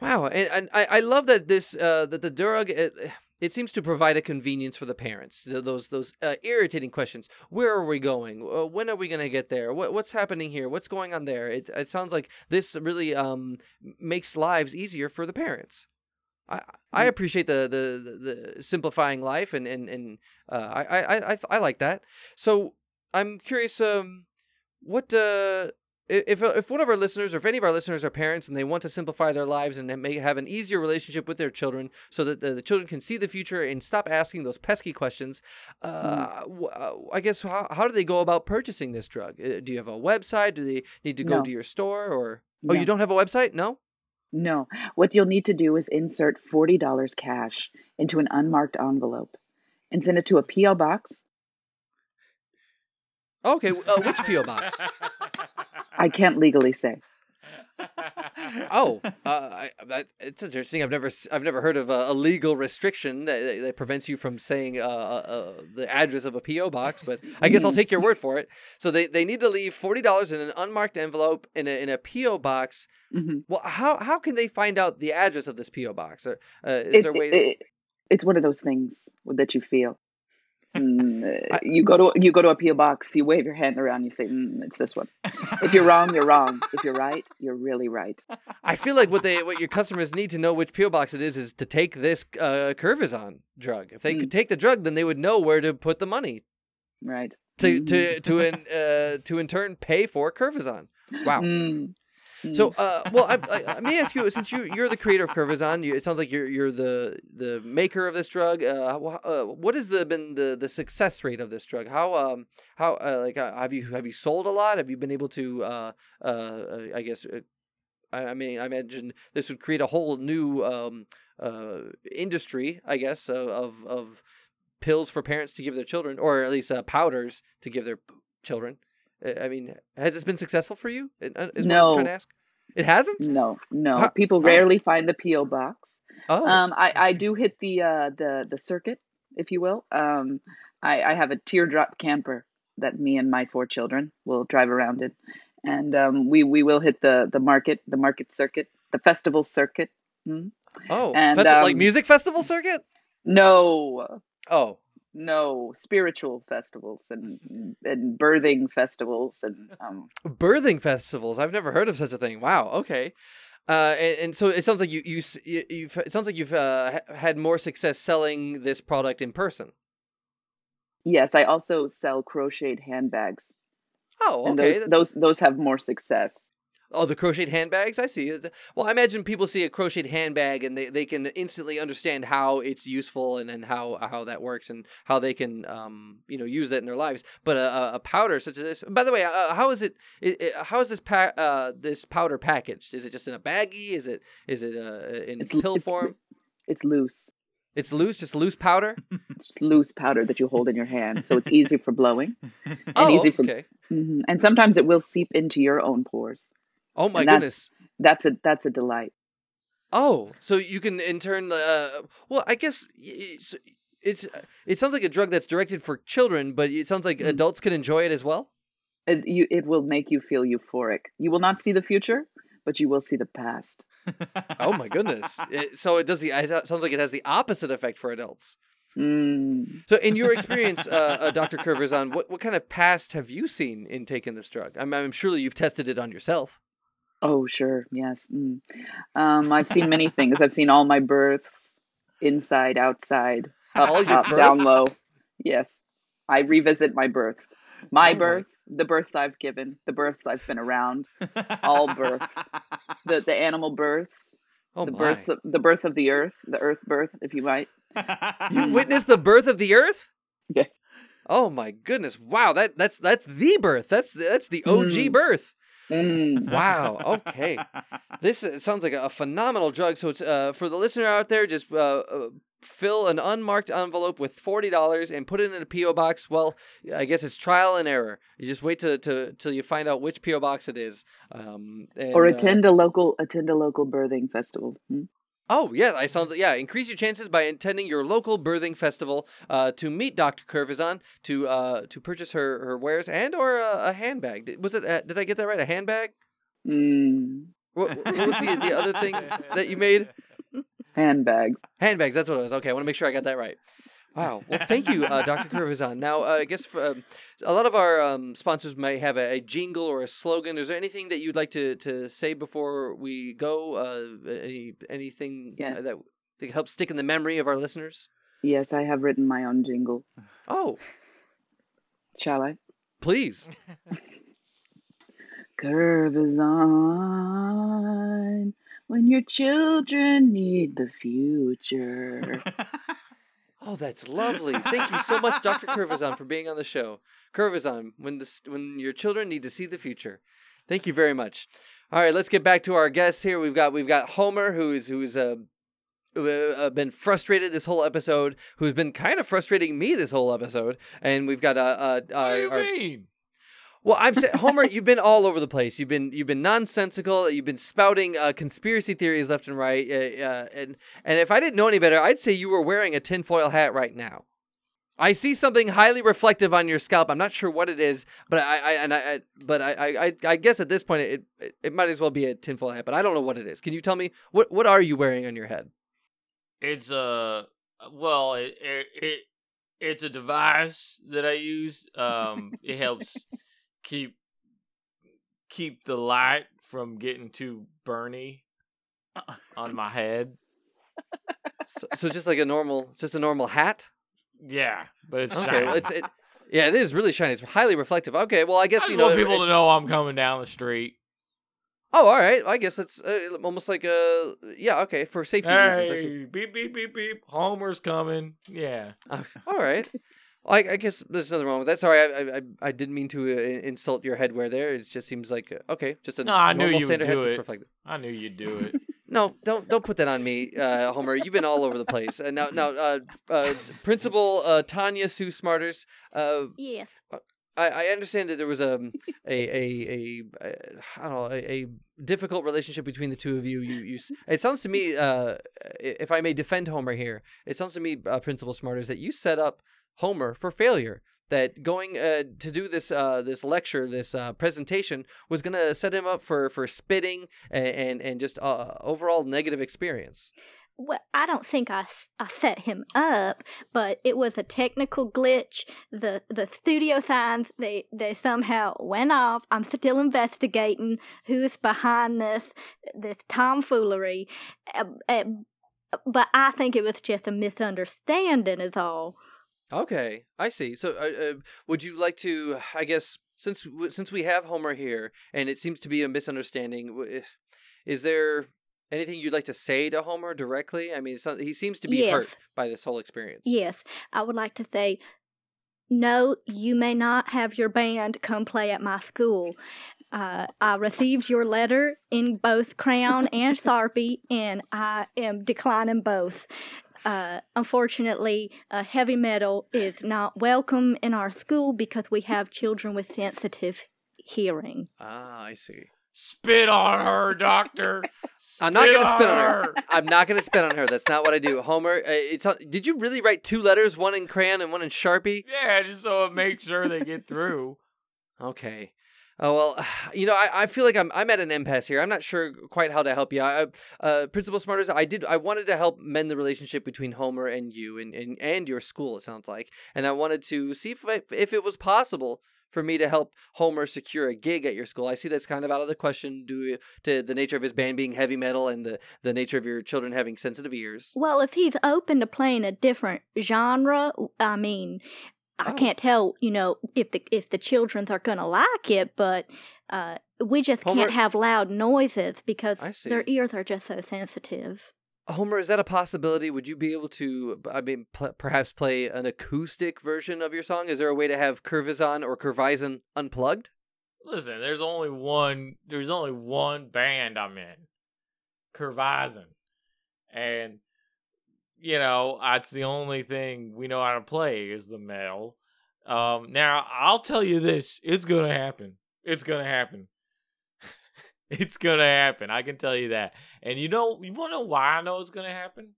Wow, and, and I, I love that this uh, that the drug it, it seems to provide a convenience for the parents. Those those uh, irritating questions: Where are we going? Uh, when are we going to get there? What what's happening here? What's going on there? It it sounds like this really um makes lives easier for the parents. I I Mm. appreciate the the, the, simplifying life and and and uh, I, I I I like that. So I'm curious um what uh if if one of our listeners or if any of our listeners are parents and they want to simplify their lives and may have an easier relationship with their children so that the, the children can see the future and stop asking those pesky questions uh, w- uh, i guess how, how do they go about purchasing this drug Uh, do you have a website do they need to go No. to your store or oh No. you don't have a website no No. What you'll need to do is insert $40 cash into an unmarked envelope and send it to a P.O. box. Okay uh, which po box? I can't legally say. oh uh, I, that, it's interesting. I've never i've never heard of a, a legal restriction that, that- prevents you from saying uh, uh, uh, the address of a po box but i guess i'll take your word for it. So they, they need to leave $40 in an unmarked envelope in a, in a po box. Hmm well how, how can they find out the address of this po box? Or uh, is It, there a way it- it's one of those things that you feel. Mm, I- you go to you go to a PO box, you wave your hand around, you say, mm, "It's this one." If you're wrong, you're wrong. If you're right, you're really right. I feel like what they what your customers need to know which PO box it is is to take this uh, Curvizon drug. If they Mm. could take the drug, then they would know where to put the money Right. to Mhm. to to in, uh, to in turn pay for Curvizon. Wow. Mm, So, mm. uh, well, I, I, me ask you, since you you're the creator of Curvizon, you, it sounds like you're you're the the maker of this drug. Uh, uh, what has the been the, the success rate of this drug? How um how uh, like uh, have you have you sold a lot? Have you been able to uh uh, I guess uh, I, I mean I imagine this would create a whole new um uh industry I guess of of, of pills for parents to give their children, or at least uh, powders to give their children. Uh, I mean, has this been successful for you? Uh, Is what I'm trying to No. ask. It hasn't. no, no. People oh. rarely find the PO box. Oh, Um, I, I do hit the uh, the the circuit, if you will. Um, I, I have a teardrop camper that me and my four children will drive around in, and um, we we will hit the the market, the market circuit, the festival circuit. Hmm? oh, and, festi- like um, music festival circuit. No, Oh, no, spiritual festivals and and birthing festivals and um, birthing festivals. I've never heard of such a thing. Wow. Okay. Uh, and, and so it sounds like you you you've it sounds like you've uh, had more success selling this product in person. Yes, I also sell crocheted handbags, Oh, and okay. those those those have more success. Oh, the crocheted handbags? I see. Well, I imagine people see a crocheted handbag and they, they can instantly understand how it's useful and, and how how that works and how they can um you know use that in their lives. But a, a- powder such as this. By the way, uh, how is it, it, it- How is this pa- uh this powder packaged? Is it just in a baggie? Is it is it uh in It's pill it's, form? It's loose. It's loose, just loose powder. It's loose powder that you hold in your hand, so it's easy for blowing. oh, easy for- okay. hmm And sometimes it will seep into your own pores. Oh my that's- goodness. That's a that's a delight. Oh, so you can in turn. Uh, well, I guess y- it's it sounds like a drug that's directed for children, but it sounds like Mm. adults can enjoy it as well. It, you, it will make you feel euphoric. You will not see the future, but you will see the past. Oh my goodness! It- so it does the. It sounds like it has the opposite effect for adults. Mm. So, in your experience, uh, uh, Doctor Curvizon, what what kind of past have you seen in taking this drug? I'm, I'm surely you've tested it on yourself. Oh, sure. Yes. Mm. Um, I've seen many things. I've seen all my births, inside, outside, up, All your top, down low. Yes. I revisit my births. My Oh my- birth, the births I've given, the births I've been around, all births. the the animal births, Oh the my! birth of, the birth of the earth, the earth birth, if you might. you witnessed the birth of the Earth. Yes. Oh my goodness! Wow that that's that's the birth. That's that's the OG Mm. birth. Mm. Wow, okay. This uh, sounds like a, a phenomenal drug. So it's uh, for the listener out there, just uh, uh, fill an unmarked envelope with forty dollars and put it in a PO box. Well, I guess it's trial and error. You just wait to, to till you find out which PO box it is. Um, and, or uh, attend a local attend a local birthing festival. Hmm? Oh yeah, I sounds yeah. Increase your chances by attending your local birthing festival uh, to meet Dr. Curvizon to uh, to purchase her, her wares and or a, a handbag. Did- Was it? A, did I get that right? A handbag? Mm. What, what was the, the other thing that you made? Handbags. Handbags. That's what it was. Okay, I want to make sure I got that right. Wow. Well, thank you, uh, Dr. Curvizon. Now, uh, I guess for, um, a lot of our um, sponsors might have a, a jingle or a slogan. Is there anything that you'd like to, to say before we go? Uh, any anything Yeah. that to help stick in the memory of our listeners? Yes, I have written my own jingle. Oh, Shall I? please. Curvizon when your children need the future. Oh, that's lovely. Thank you so much, Dr. Curvizon, for being on the show. Curvizon, when the when your children need to see the future. Thank you very much. All right, let's get back to our guests here. We've got we've got Homer, who's who's uh, uh, been frustrated this whole episode, who's been kind of frustrating me this whole episode, and we've got uh, uh, What do our, you our mean? Well, I'm Homer, you've been all over the place. You've been you've been nonsensical. You've been spouting uh, conspiracy theories left and right. Uh, uh, and and if I didn't know any better, I'd say you were wearing a tinfoil hat right now. I see something highly reflective on your scalp. I'm not sure what it is, but I, I and I, I but I, I, I guess at this point it, it it might as well be a tinfoil hat. But I don't know what it is. Can you tell me what what are you wearing on your head? It's a well, it, it it it's a device that I use. Um, it helps keep keep the light from getting too burny on my head. So, so just like a normal, just a normal hat. Yeah, but it's Okay, shiny. well, it's it. Yeah, it is really shiny. It's highly reflective. Okay, well, I I guess just you know want it- people to know I'm coming down the street. Oh, all right. I guess it's uh, almost like a yeah. Okay, for safety reasons. I see. Hey, beep beep beep beep. Homer's coming. Yeah. Uh, all right. Well, I, I guess there's nothing wrong with that. Sorry, I I, I didn't mean to uh, insult your headwear there. It just seems like uh, okay, just a No, I knew normal you would standard head do that's it. reflective. I knew you'd do it. No, don't don't put that on me, uh, Homer. You've been all over the place. Uh, now now, uh, uh, Principal uh, Tanya Sue Smarters. Uh, Yes. I, I understand that there was um, a a a, a I don't know a, a difficult relationship between the two of you. You you. s- It sounds to me, uh, i- if I may defend Homer here, it sounds to me, uh, Principal Smarters, that you set up Homer for failure. That going uh, to do this uh, this lecture, this uh, presentation, was going to set him up for for spitting and and, and just uh, overall negative experience. Well, I don't think I, I set him up, but it was a technical glitch. The the studio signs they they somehow went off. I'm still investigating who's behind this this tomfoolery, uh, uh, but I think it was just a misunderstanding, is all. Okay, I see. So, uh, uh, would you like to? I guess since since we have Homer here, and it seems to be a misunderstanding, is there anything you'd like to say to Homer directly? I mean, not, he seems to be hurt by this whole experience. Yes, I would like to say, no, you may not have your band come play at my school. Uh, I received your letter in both Crown and Tharpy, and I am declining both. Uh, unfortunately, uh, heavy metal is not welcome in our school because we have children with sensitive hearing. Ah, I see. Spit on her, Doctor. I'm not going to Spit spit on her. I'm not going to spit on her. That's not what I do. Homer, uh, it's on- did you really write two letters, one in crayon and one in Sharpie? Yeah, just so it makes sure they get through. Okay. Oh well, you know, I, I feel like I'm I'm at an impasse here. I'm not sure quite how to help you. I, uh, Principal Smarters, I did I wanted to help mend the relationship between Homer and you and, and, and your school. It sounds like, and I wanted to see if I, if it was possible for me to help Homer secure a gig at your school. I see that's kind of out of the question due to the nature of his band being heavy metal and the the nature of your children having sensitive ears. Well, if he's open to playing a different genre, I mean, I Oh. can't tell, you know, if the if the children are gonna like it, but uh, we just Homer- can't have loud noises because see. their ears are just so sensitive. Homer, is that a possibility? Would you be able to, I mean, pl- perhaps play an acoustic version of your song? Is there a way to have Curvizon or Curvizon unplugged? Listen, there's only one. There's only one band I'm in, Curvizon, and you know that's the only thing we know how to play is the metal. Um, now I'll tell you this: it's gonna happen. It's gonna happen. it's gonna happen. I can tell you that. And you know, you want to know why I know it's gonna happen?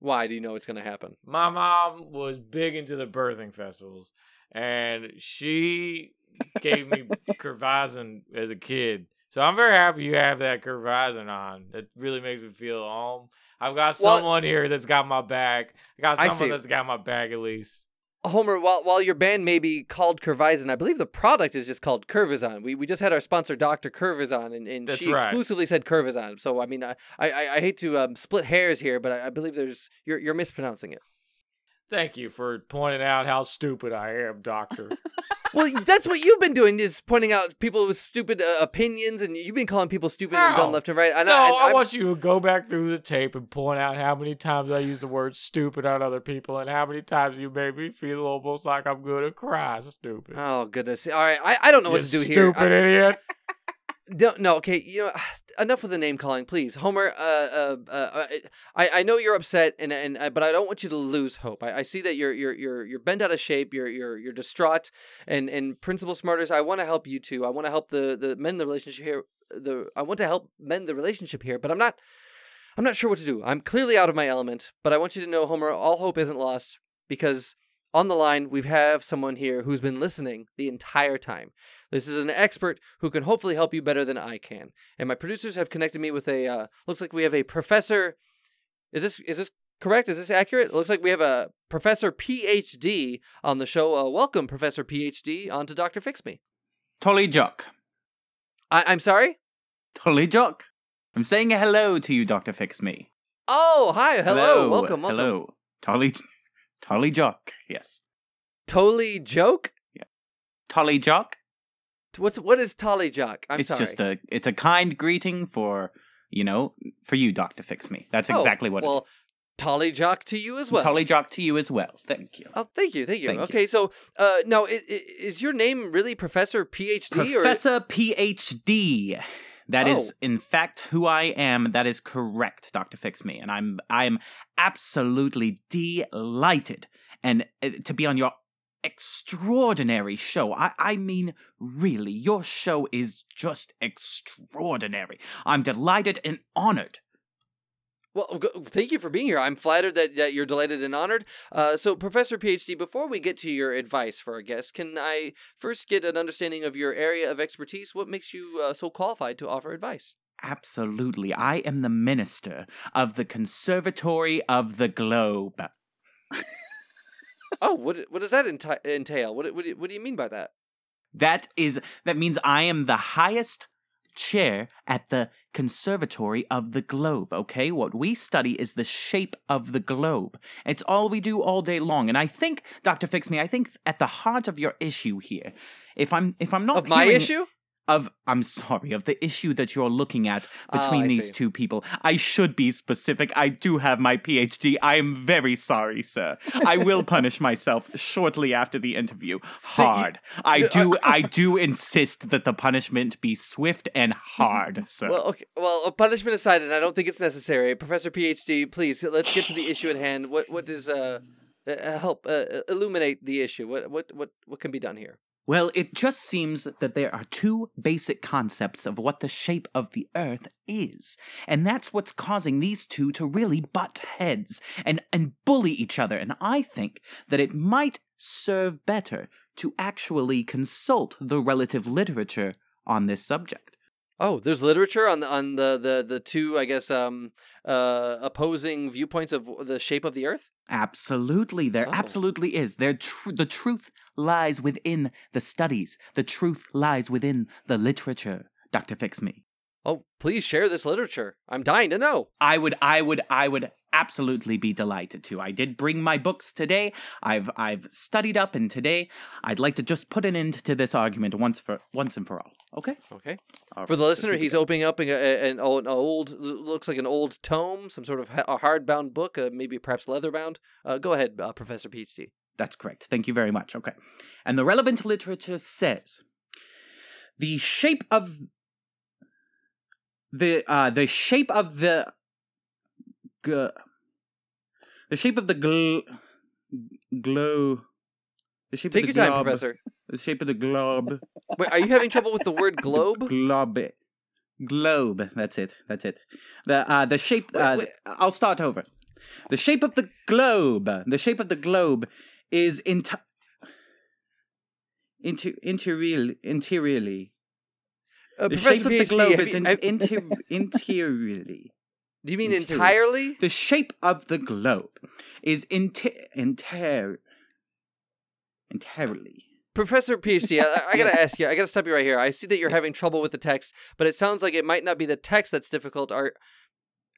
Why do you know it's to happen? my mom was big into the birthing festivals and she gave me Curvizon as a kid. So I'm very happy you have that Curvizon on. It really makes me feel home. I've got Well- someone here that's got my back. I got someone see. that's got my back at least. Homer, while while your band may be called Curvizon, I believe the product is just called Curvizon. We we just had our sponsor, Doctor Curvizon, and, and That's she right. exclusively exclusively said Curvizon. So I mean, I I, I hate to um, split hairs here, but I, I believe there's you're you're mispronouncing it. Thank you for pointing out how stupid I am, Doctor. Well, that's what you've been doing is pointing out people with stupid uh, opinions, and you've been calling people stupid and dumb left and right. And no, I, and I want you to go back through the tape and point out how many times I use the word stupid on other people and how many times you made me feel almost like I'm going to cry. Stupid. Oh goodness! All right, I, I don't know what to do here. Stupid idiot. Don't, no, okay, you know, enough with the name calling, please, Homer. Uh, uh, uh, I, I know you're upset, and and uh, but I don't want you to lose hope. I, I see that you're you're you're you're bent out of shape. You're you're you're distraught, and and Principal Smarters, I want to help you too. I want to help the the mend the relationship here. The I want to help mend the relationship here, but I'm not. I'm not sure what to do. I'm clearly out of my element, but I want you to know, Homer, all hope isn't lost because on the line we have someone here who's been listening the entire time. This is an expert who can hopefully help you better than I can. And my producers have connected me with a uh, looks like we have a professor. Is this is this correct? Is this accurate? It looks like we have a professor PhD on the show. Uh, welcome, Professor PhD, on to Doctor Fix Me. Tolly Jock. I- I'm sorry. Tolly Jock. I'm saying hello to you, Dr. Fix Me. Oh, hi, hello, welcome, welcome. Hello. Tolly Tolly Jock, yes. Tolly joke. Yeah. Tolly Jock? What's what is Tolly Jock? I'm sorry. it's sorry. just a it's a kind greeting for you know, for you, Dr. Fix Me. That's Oh, exactly what Well, Tolly Jock to you as well. Tolly Jock to you as well. Thank you. Oh, thank you, thank you. Thank you. okay, so uh, now is your name really Professor PhD or Professor PhD. That is, Oh. in fact, who I am. That is correct, Doctor Fix Me, and I'm I am absolutely delighted and uh, to be on your extraordinary show. I I mean, really, your show is just extraordinary. I'm delighted and honored. Well, thank you for being here. I'm flattered that, that you're delighted and honored. Uh, so, Professor PhD, before we get to your advice for our guests, can I first get an understanding of your area of expertise? What makes you uh, so qualified to offer advice? Absolutely, I am the minister of the Conservatory of the Globe. Oh, what what does that enti- entail? What what do you- what do you mean by that? That is that means I am the highest chair at the Conservatory of the Globe, okay? What we study is the shape of the globe. It's all we do all day long. And I think, Dr. Fix Me, I think at the heart of your issue here, if I'm if I'm not Of my hearing- issue? Of I'm sorry of the issue that you're looking at between Oh, these see. two people. I should be specific. I do have my PhD. I am very sorry, sir. I will punish myself shortly after the interview. So you- Hard. I do I do insist that the punishment be swift and hard, sir. Well, okay. Well, punishment aside, and I don't think it's necessary. Professor PhD, please let's get to the issue at hand. What what is uh, uh help uh, illuminate the issue? What what what what can be done here? Well, it just seems that there are two basic concepts of what the shape of the Earth is. And that's what's causing these two to really butt heads and, and bully each other. And I think that it might serve better to actually consult the relative literature on this subject. Oh, there's literature on the on the the the two, I guess, um, uh, opposing viewpoints of the shape of the Earth. Absolutely, there Oh. absolutely is. There, tr- the truth lies within the studies. The truth lies within the literature. Doctor Fix Me. Oh, please share this literature. I'm dying to know. I would, I would, I would absolutely be delighted to. I did bring my books today. I've, I've studied up, and today I'd like to just put an end to this argument once for once and for all. Okay. Okay. All For the right, so listener, here he's go. opening up an, an, old- an old, looks like an old tome, some sort of a hardbound book, uh, maybe perhaps leatherbound. Uh, go ahead, uh, Professor PhD. That's correct. Thank you very much. Okay. And the relevant literature says the shape of the uh the shape of the g- the shape of the gl- glow the shape Take of your the time, Professor. the shape of the globe Wait, are you having trouble with the word globe? globe globe that's it that's it the uh the shape Wait, uh, wait. i'll start over the shape of the globe the shape of the globe is enti- into interior interiorly Uh, the Professor shape of the globe is in, inter- interiorly do you mean interior. entirely? the shape of the globe is inti- inter entirely Professor PhD, I, I gotta Yes. ask you. I gotta stop you right here. I see that you're having trouble with the text, but it sounds like it might not be the text that's difficult. Are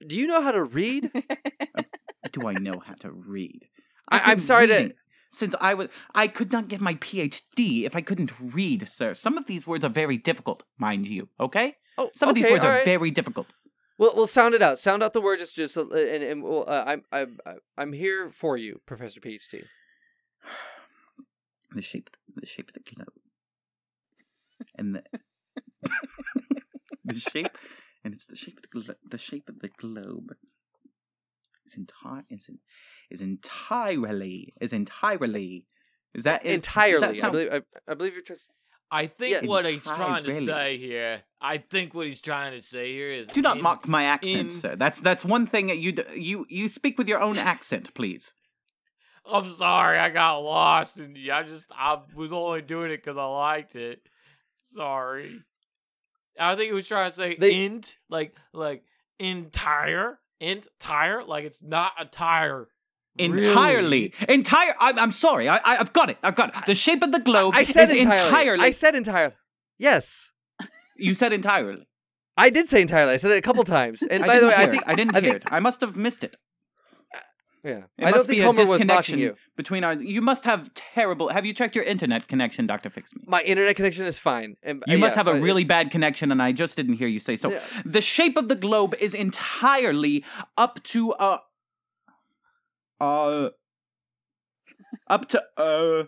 do you know how to read? do I know how to read? I- I've I'm been sorry to- Since I was, I could not get my PhD if I couldn't read, sir. Some of these words are very difficult, mind you. Okay, Oh, some of these words all are very difficult. Well, we'll sound it out. Sound out the word. Just, just, uh, and, and we'll, uh, I'm, I'm, I'm here for you, Professor PhD. The shape, the shape of the globe, and the the shape, and it's the shape of the glo- the shape of the globe. Is entire is in, is entirely is entirely is that is, does that Entirely, I believe. I, I believe you're just. I think Yeah. what he's trying to say here. I think what he's trying to say here is. Do not in- mock my accent, in- sir. That's that's one thing that you you you speak with your own accent, please. I'm sorry, I got lost, and I just I was only doing it because I liked it. Sorry. I think he was trying to say They- int, like like entire, entire, like it's not a tire. Entirely, Really? entire. I'm, I'm sorry. I, I I've got it. I've got it. The shape of the globe I said is entirely. entirely. I said entirely. Yes, you said entirely. I did say entirely. I said it a couple times. And I by the way, I think it. I didn't I hear think- it. I must have missed it. yeah. It I must be a Homer disconnection you. between our. You must have terrible. Have you checked your internet connection, Doctor Fix Me? My internet connection is fine. And You uh, must have a I- really bad connection, and I just didn't hear you say so. Yeah. The shape of the globe is entirely up to uh uh up to uh.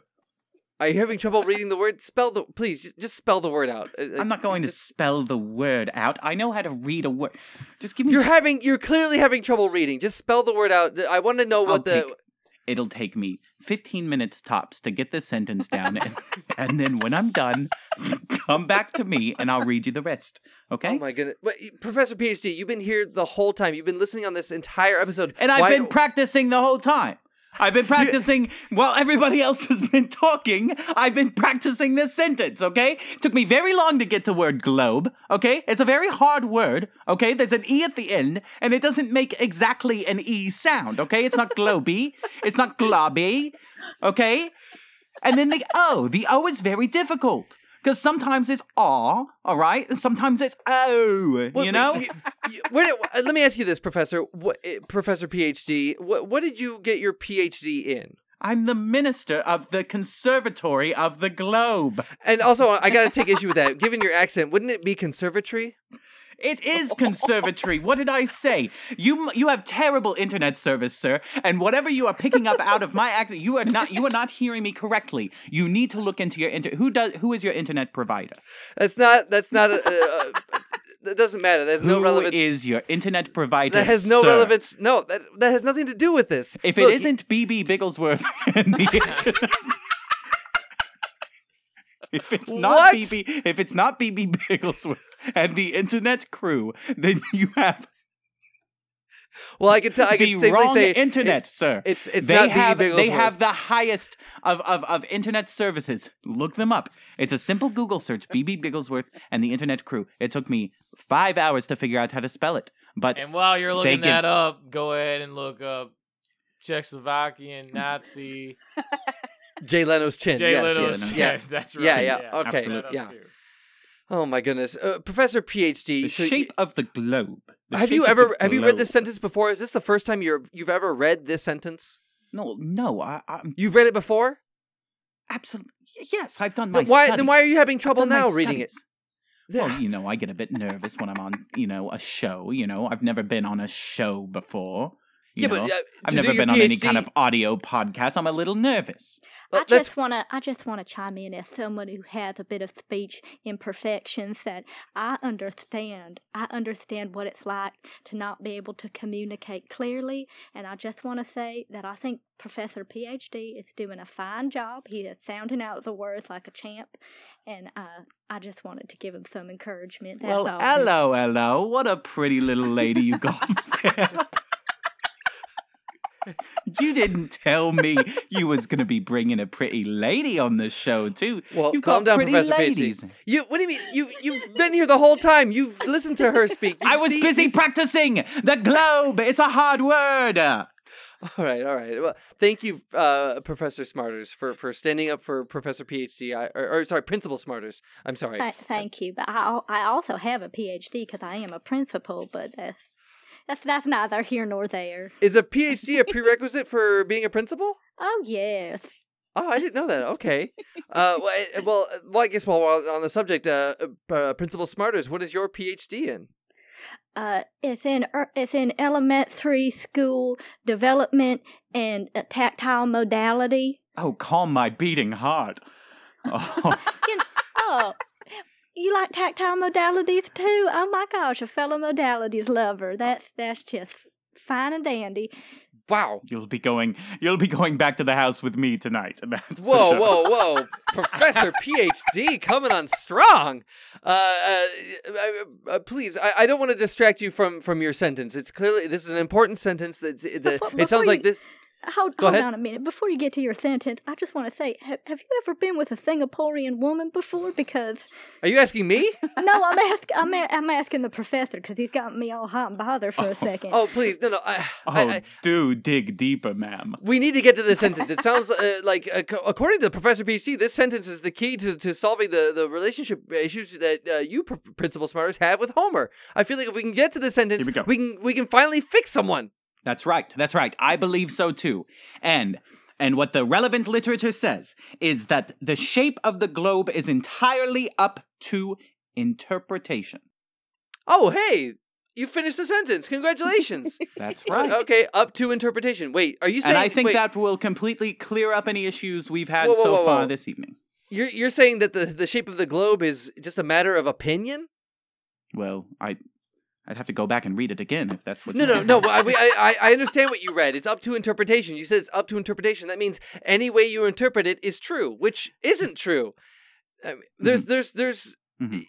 Are you having trouble reading the word? Spell the please. just- Just spell the word out. Uh, I'm not going to spell the word out. I know how to read a word. Just give me. You're just- having. You're clearly having trouble reading. Just spell the word out. I want to know I'll what the. take- It'll take me 15 minutes tops to get this sentence down, and, and then when I'm done, come back to me and I'll read you the rest. Okay? Oh my goodness, Wait, Professor PhD, you've been here the whole time. You've been listening on this entire episode, and I've Why- been practicing the whole time. I've been practicing while everybody else has been talking. I've been practicing this sentence, okay? Took me very long to get the word globe, okay? It's a very hard word, okay? There's an E at the end, and it doesn't make exactly an E sound, okay? It's not globy, it's not globby, okay? And then the O. The O is very difficult Because sometimes it's ah, all right, and sometimes it's oh. Well, you know, you- you- did- uh, let me ask you this, Professor. What, uh, Professor PhD? What, what did you get your PhD in? I'm the minister of the Conservatory of the Globe. And also, I got to take issue with that. Given your accent, wouldn't it be conservatory? It is conservatory. what did I say? You you have terrible internet service, sir, and whatever you are picking up out of my accent, you are not you are not hearing me correctly. You need to look into your inter. Who does who is your internet provider? That's not. That's not. A, a, that doesn't matter. There's no Who relevance. is your internet provider? that has no sir? relevance. No, that that has nothing to do with this. If Look, it isn't BB Bigglesworth and the internet. If it's not What? BB, if it's not BB Bigglesworth and the internet crew, then you have well, I can tell. I can the safely wrong say internet, sir. It's it's they not have BB they have the highest of, of, of internet services. Look them up. It's a simple Google search, BB Bigglesworth and the internet crew. It took me five hours to figure out how to spell it. But And while you're They looking give- that up, go ahead and look up Czechoslovakian Nazi Jay Leno's chin. Jay yes, Leno's yes, yeah. chin. That's right. Yeah, yeah, okay. Absolutely. Yeah. Oh my goodness, uh, Professor PhD. the so shape of the globe. The have you ever the have you read this sentence before? Is this the first time you're you've ever read this sentence? No, no. I, I'm You've read it before. absolutely yes. I've done my. Then why studies. then why are you having trouble now reading it? Well, you know, I get a bit nervous when I'm on, you know, a show. You know, I've never been on a show before. You yeah, know? but uh, I've never do your been on any kind of audio podcast. I'm a little nervous. I that's- just wanna I just wanna chime in as someone who has a bit of speech imperfections that I understand. I understand what it's like to not be able to communicate clearly and I just wanna say that I think Professor PhD is doing a fine job. He is sounding out the words like a champ and uh, I just wanted to give him some encouragement. That's well, all. hello, hello. What a pretty little lady you got there. You didn't tell me you was gonna be bringing a pretty lady on the show too. Well, You've calm down, Professor ladies. PhD. You what do you mean? You you've been here the whole time. You've listened to her speak. You've I was seen- busy you've- practicing the globe. It's a hard word. All right, all right. Well, thank you, uh, Professor Smarters, for, for standing up for Professor PhD. I, or, or sorry, Principal Smarters. I'm sorry. Th- thank you, but I I also have a PhD because I am a principal, but that's that's that's neither here nor there. Is a PhD a prerequisite for being a principal? Oh yes, Oh, I didn't know that. Okay. Uh, well, eh, well, uh, I guess while we're on the subject, uh, uh, Principal Smarters, what is your PhD in? uh, it's in er, it's in elementary school development and uh, tactile modality. Oh, calm my beating heart. Oh, You kn- oh, you like tactile modalities too? Oh my gosh, a fellow modalities lover. That's that's just fine and dandy. Wow. you'll be going. You'll be going back to the house with me tonight. That's Whoa, sure. whoa, whoa! Professor PhD coming on strong. Uh, uh, uh, please, I, I don't want to distract you from from your sentence. It's clearly this is an important sentence. That that Before- it sounds before like you- this. Hold, hold on a minute. Before you get to your sentence, I just want to say, have, have you ever been with a Singaporean woman before? Because Are you asking me? no, I'm asking, I'm, a- I'm asking the professor because he's got me all hot and bothered for a second. Oh, please, no, no. I, Oh, I, I, do dig deeper, ma'am. we need to get to this sentence. It sounds uh, like, uh, co- according to Professor PhD, this sentence is the key to, to solving the, the relationship issues that uh, you, pr- Principal Smarters, have with Homer. I feel like if we can get to this sentence, Here we go. we can we can finally fix someone. That's right. That's right. I believe so too. And and what the relevant literature says is that the shape of the globe is entirely up to interpretation. Oh, hey, you finished the sentence. Congratulations. That's right. Okay, up to interpretation. Wait, are you saying? and I think wait, that will completely clear up any issues we've had Whoa, whoa, so whoa, far this evening. you're you're saying that the the shape of the globe is just a matter of opinion. Well, I I'd have to go back and read it again if that's what No, no, no. I, I I- I understand what you read. It's up to interpretation. You said it's up to interpretation. That means any way you interpret it is true, which isn't true. I mean, there's there's there's Mhm.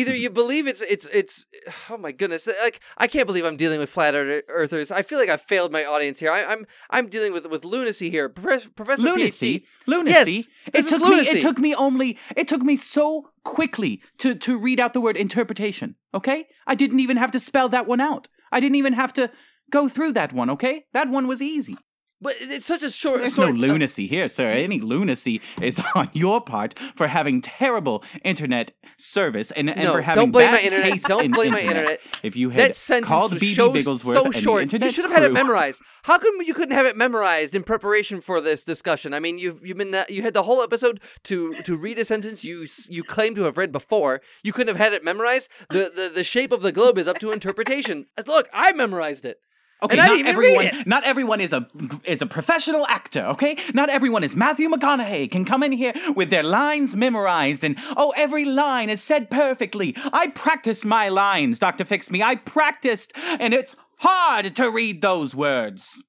Either you believe it's it's it's oh my goodness like I can't believe I'm dealing with flat earth- earthers. I feel like I've failed my audience here. I, I'm I'm dealing with with lunacy here. Professor, Professor lunacy PhD. lunacy Yes, it took lunacy. me it took me only it took me so quickly to to read out the word interpretation okay i didn't even have to spell that one out i didn't even have to go through that one okay that one was easy But it's such a short. There's no lunacy here, sir. Any lunacy is on your part for having terrible internet service and, and No, for having don't blame bad my internet. taste Don't in blame my internet. internet. If you had called BB so, Bigglesworth so and short. the internet you should have had it memorized. How come you couldn't have it memorized in preparation for this discussion? I mean, you've you've been uh, you had the whole episode to to read a sentence you you claim to have read before. You couldn't have had it memorized. The the, the shape of the globe is up to interpretation. Look, I memorized it. Okay, And I not didn't even read everyone. it. Not everyone is a is a professional actor. Okay, not everyone is Matthew McConaughey. Can come in here with their lines memorized and oh, every line is said perfectly. I practiced my lines, Doctor Fix Me. I practiced, and it's hard to read those words.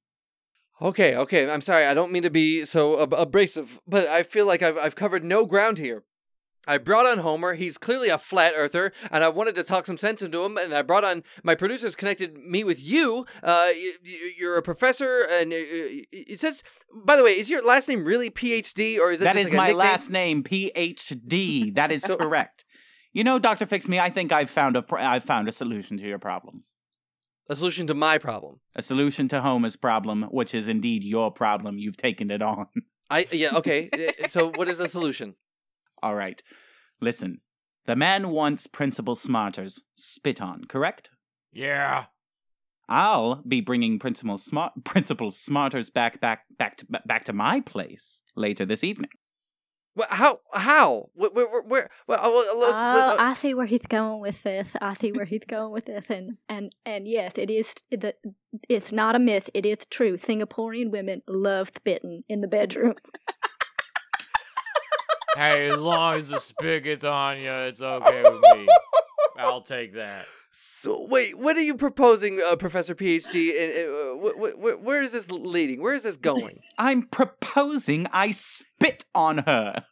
Okay, okay. I'm sorry. I don't mean to be so ab- abrasive, but I feel like I've I've covered no ground here. I brought on Homer. He's clearly a flat earther, and I wanted to talk some sense into him. And I brought on my producers, connected me with you. Uh, y- y- you're a professor, and uh, it says. By the way, is your last name really PhD, or is it That just is like my nickname? last name, PhD. That is So- correct. You know, Doctor Fix Me. I think I've found a pr- I've found a solution to your problem. A solution to my problem. A solution to Homer's problem, which is indeed your problem. You've taken it on. I yeah okay. So what is the solution? All right. Listen, the man wants Principal Smarters spit on, correct? Yeah. I'll be bringing Principal Smart Principal Smarters back back back to back to my place later this evening. Wha- How how where where, where, where well, uh, let's, oh, let- uh, I see where he's going with this. I see where he's going with this, and and and yes, it is the. It's not a myth. It is true. Singaporean women love spitting in the bedroom. Hey, as long as the spigot's on you, it's okay with me. I'll take that. So wait, what are you proposing, uh, Professor PhD? And uh, wh- wh- wh- where is this leading? Where is this going? I'm proposing I spit on her.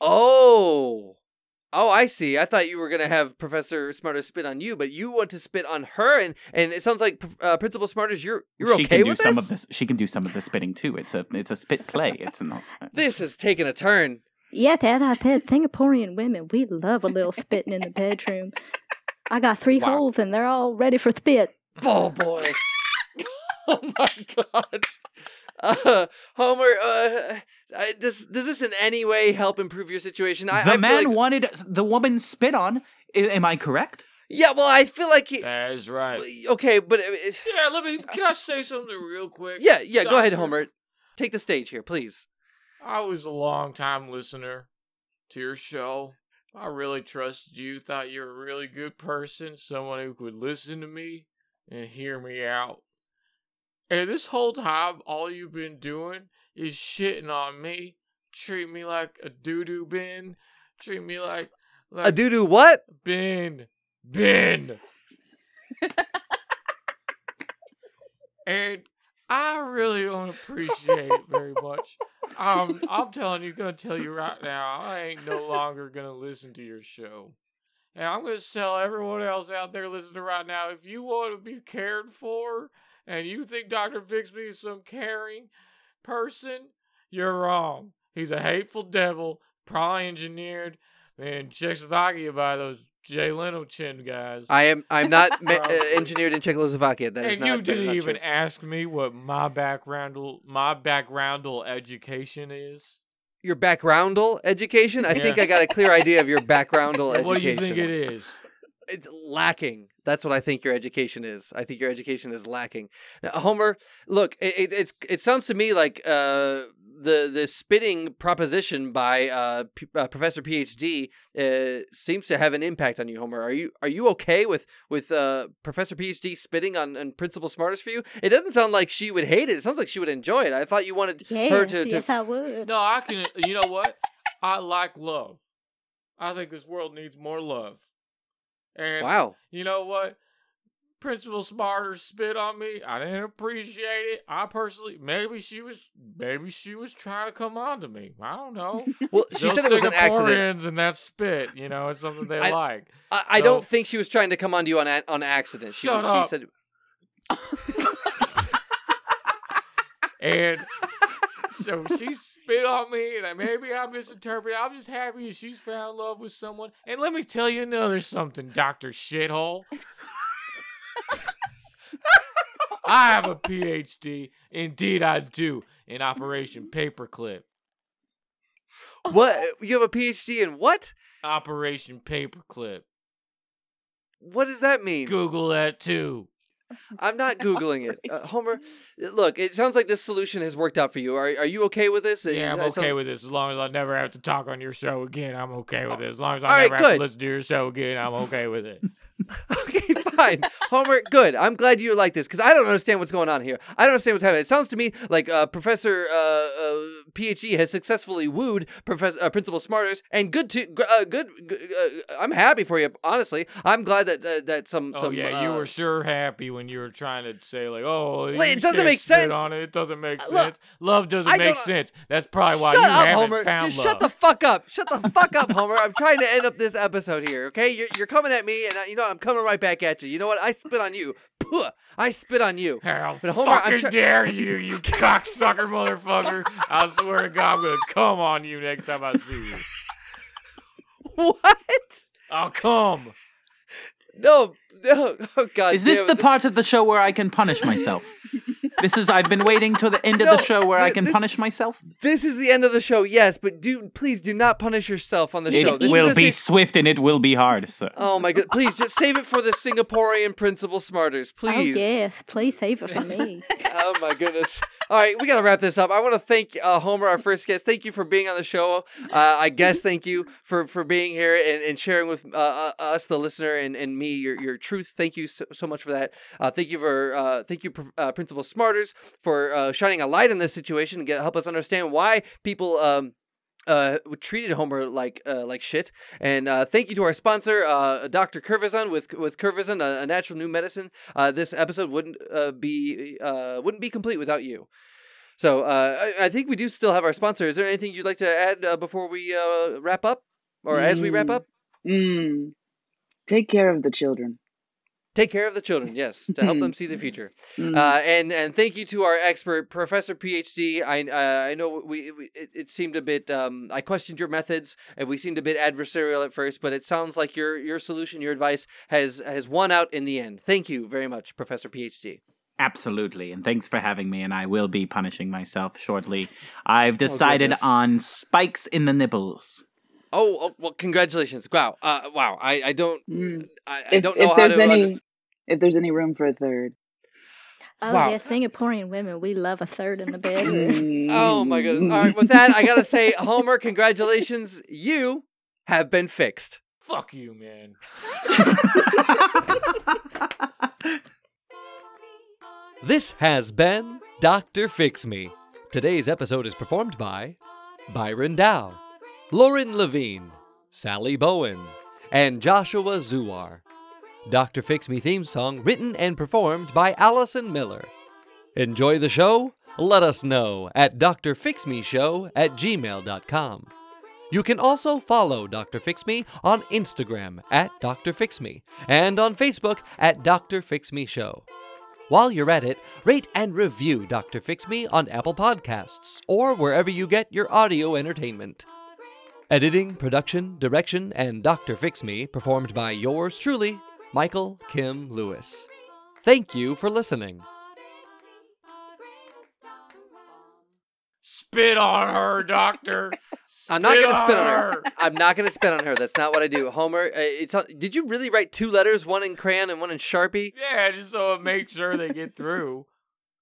oh, oh, I see. I thought you were gonna have Professor Smarter spit on you, but you want to spit on her, and and it sounds like uh, Principal Smarters, you're you're she okay can do with some this. of this. She can do some of the spitting too. It's a it's a spit play. It's not. This has taken a turn. Yes, that I said, Singaporean women we love a little spitting in the bedroom. I got three Wow. holes, and they're all ready for spit. Oh boy. oh my god. Uh, Homer, uh, I- does does this in any way help improve your situation? I, I the feel man like- wanted the woman spit on. I- am I correct? yeah, well, I feel like he, That is right. okay, but it's- Yeah, let me. Can I say something real quick? yeah, yeah. Go ahead, Homer. Take the stage here, please. I was a long time listener to your show. I really trusted you. Thought you were a really good person, someone who could listen to me and hear me out. And this whole time, all you've been doing is shitting on me, treat me like a doo doo bin, treat me like like A doo doo what? bin bin. and I really don't appreciate it very much. Um, I'm telling you, gonna tell you right now, I ain't no longer gonna listen to your show. And I'm gonna tell everyone else out there listening right now, if you want to be cared for and you think Dr. Fix Me is some caring person, you're wrong. He's a hateful devil, probably engineered in Czechoslovakia by those Jay Leno chin guys. I am. I'm not ma- uh, engineered in Czechoslovakia. That is and not. you didn't even true. ask me what my backgroundal my backgroundal education is. your backgroundal education. I think I got a clear idea of your backgroundal education. What do you think it is? it's lacking. That's what I think your education is. I think your education is lacking. Now, Homer, look, it, it, it's it sounds to me like uh, the the spitting proposition by uh, P- uh, Professor PhD uh, seems to have an impact on you, Homer. Are you are you okay with with uh, Professor PhD spitting on, on Principal Smartest for you? It doesn't sound like she would hate it. It sounds like she would enjoy it. I thought you wanted her Yes, to. to yes, I would. No, I can. You know what? I like love. I think this world needs more love. And wow. you know what? Principal Smarter spit on me. I didn't appreciate it. I personally, maybe she was, maybe she was trying to come on to me. I don't know. Well, she Those said it was an accident. And that spit, you know, it's something they I- like. I, I So- don't think she was trying to come on to you on a, on accident. She, Shut she up. said And so she spit on me, and maybe I misinterpreted. I'm just happy that she's found love with someone. And let me tell you another something, Doctor Shithole. I have a PhD. Indeed, I do. In Operation Paperclip. What? You have a PhD in what? Operation Paperclip. What does that mean? Google that too. I'm not googling it, uh, Homer. Look, it sounds like this solution has worked out for you. Are are you okay with this? Yeah, I'm It sounds- okay with this. As long as I never have to talk on your show again, I'm okay with it. As long as I All right, never have good. to listen to your show again, I'm okay with it. Okay, fine. Homer, good. I'm glad you like this because I don't understand what's going on here. I don't understand what's happening. It sounds to me like uh, Professor uh, uh, PhD has successfully wooed Professor uh, Principal Smarters, and good to uh, good. Uh, I'm happy for you. Honestly, I'm glad that uh, that some Oh some. yeah, you were sure happy when you were trying to say like, "Oh, it doesn't make sense. On it. it doesn't make sense. Love doesn't make sense. That's probably why shut you up, haven't Homer. found Homer, Just love. shut the fuck up. Shut the fuck up, Homer. I'm trying to end up this episode here. Okay, you're you're coming at me, and I, you know what? I'm coming right back at you. You know what? I spit on you. Puh, I spit on you. How But Homer, I'm fucking try- dare you, you cocksucker motherfucker! I swear to God, I'm gonna come on you next time I see you. What? I'll come. No, no. Oh God. Is this damn the it. part of the show where I can punish myself? this is I've been waiting till the end of No, the show where I can this- punish myself. This is the end of the show, yes, but do please do not punish yourself on the It show. This will is be sa- swift and it will be hard, sir. Oh my god! Please just save it for the Singaporean principal smarters, oh, please. Oh yes, please save it for me. Oh my goodness! All right, we gotta wrap this up. I want to thank uh, Homer, our first guest. Thank you for being on the show. Uh, I guess thank you for for being here and, and sharing with uh, uh, us, the listener, and, and me your your truth. Thank you so, so much for that. Uh, thank you for uh, thank you, Principal Smarters, for shining a light on this situation and get, help us understand why people. Um, uh, treated Homer like uh, like shit. And uh, thank you to our sponsor, uh, Dr. Curvizon with with Curvizon, a, a natural new medicine. Uh, this episode wouldn't uh, be uh, wouldn't be complete without you. So uh, I, I think we do still have our sponsor. Is there anything you'd like to add uh, before we uh, wrap up, or as we wrap Mm. up? Mm. Take care of the children. Take care of the children, yes, to help them see the future. Mm. Uh, and and thank you to our expert, Professor PhD. I uh, I know we, we it, it seemed a bit. Um, I questioned your methods, and we seemed a bit adversarial at first, but it sounds like your your solution, your advice has has won out in the end. Thank you very much, Professor PhD. Absolutely, and thanks for having me. And I will be punishing myself shortly. I've decided goodness. on spikes in the nipples. Oh, oh well, congratulations! Wow, uh, wow. I I don't Mm. I, I If, don't know if how there's to. any, underst- if there's any room for a third. Oh Wow. yeah, Singaporean women, we love a third in the bedroom. Oh my goodness! All right, with that, I gotta say, Homer, congratulations! You have been fixed. Fuck you, man. This has been Dr. Fix Me. Today's episode is performed by Byron Dow, Lauren Levine, Sally Bowen, and Joshua Zuar. Dr. Fix Me theme song written and performed by Allison Miller. Enjoy the show? Let us know at drfixmeshow at gmail.com. You can also follow Dr. Fix Me on Instagram at Dr. Fix Me and on Facebook at Dr. Fix Me Show. While you're at it, rate and review Dr. Fix Me on Apple Podcasts or wherever you get your audio entertainment. Editing, production, direction, and Dr. Fix Me performed by yours truly, Michael Kim Lewis. Thank you for listening. Spit on her, doctor. I'm not going to Spit spit on her. I'm not going to spit on her. That's not what I do. Homer, uh, it's on- did you really write two letters, one in crayon and one in Sharpie? Yeah, just so it makes sure they get through.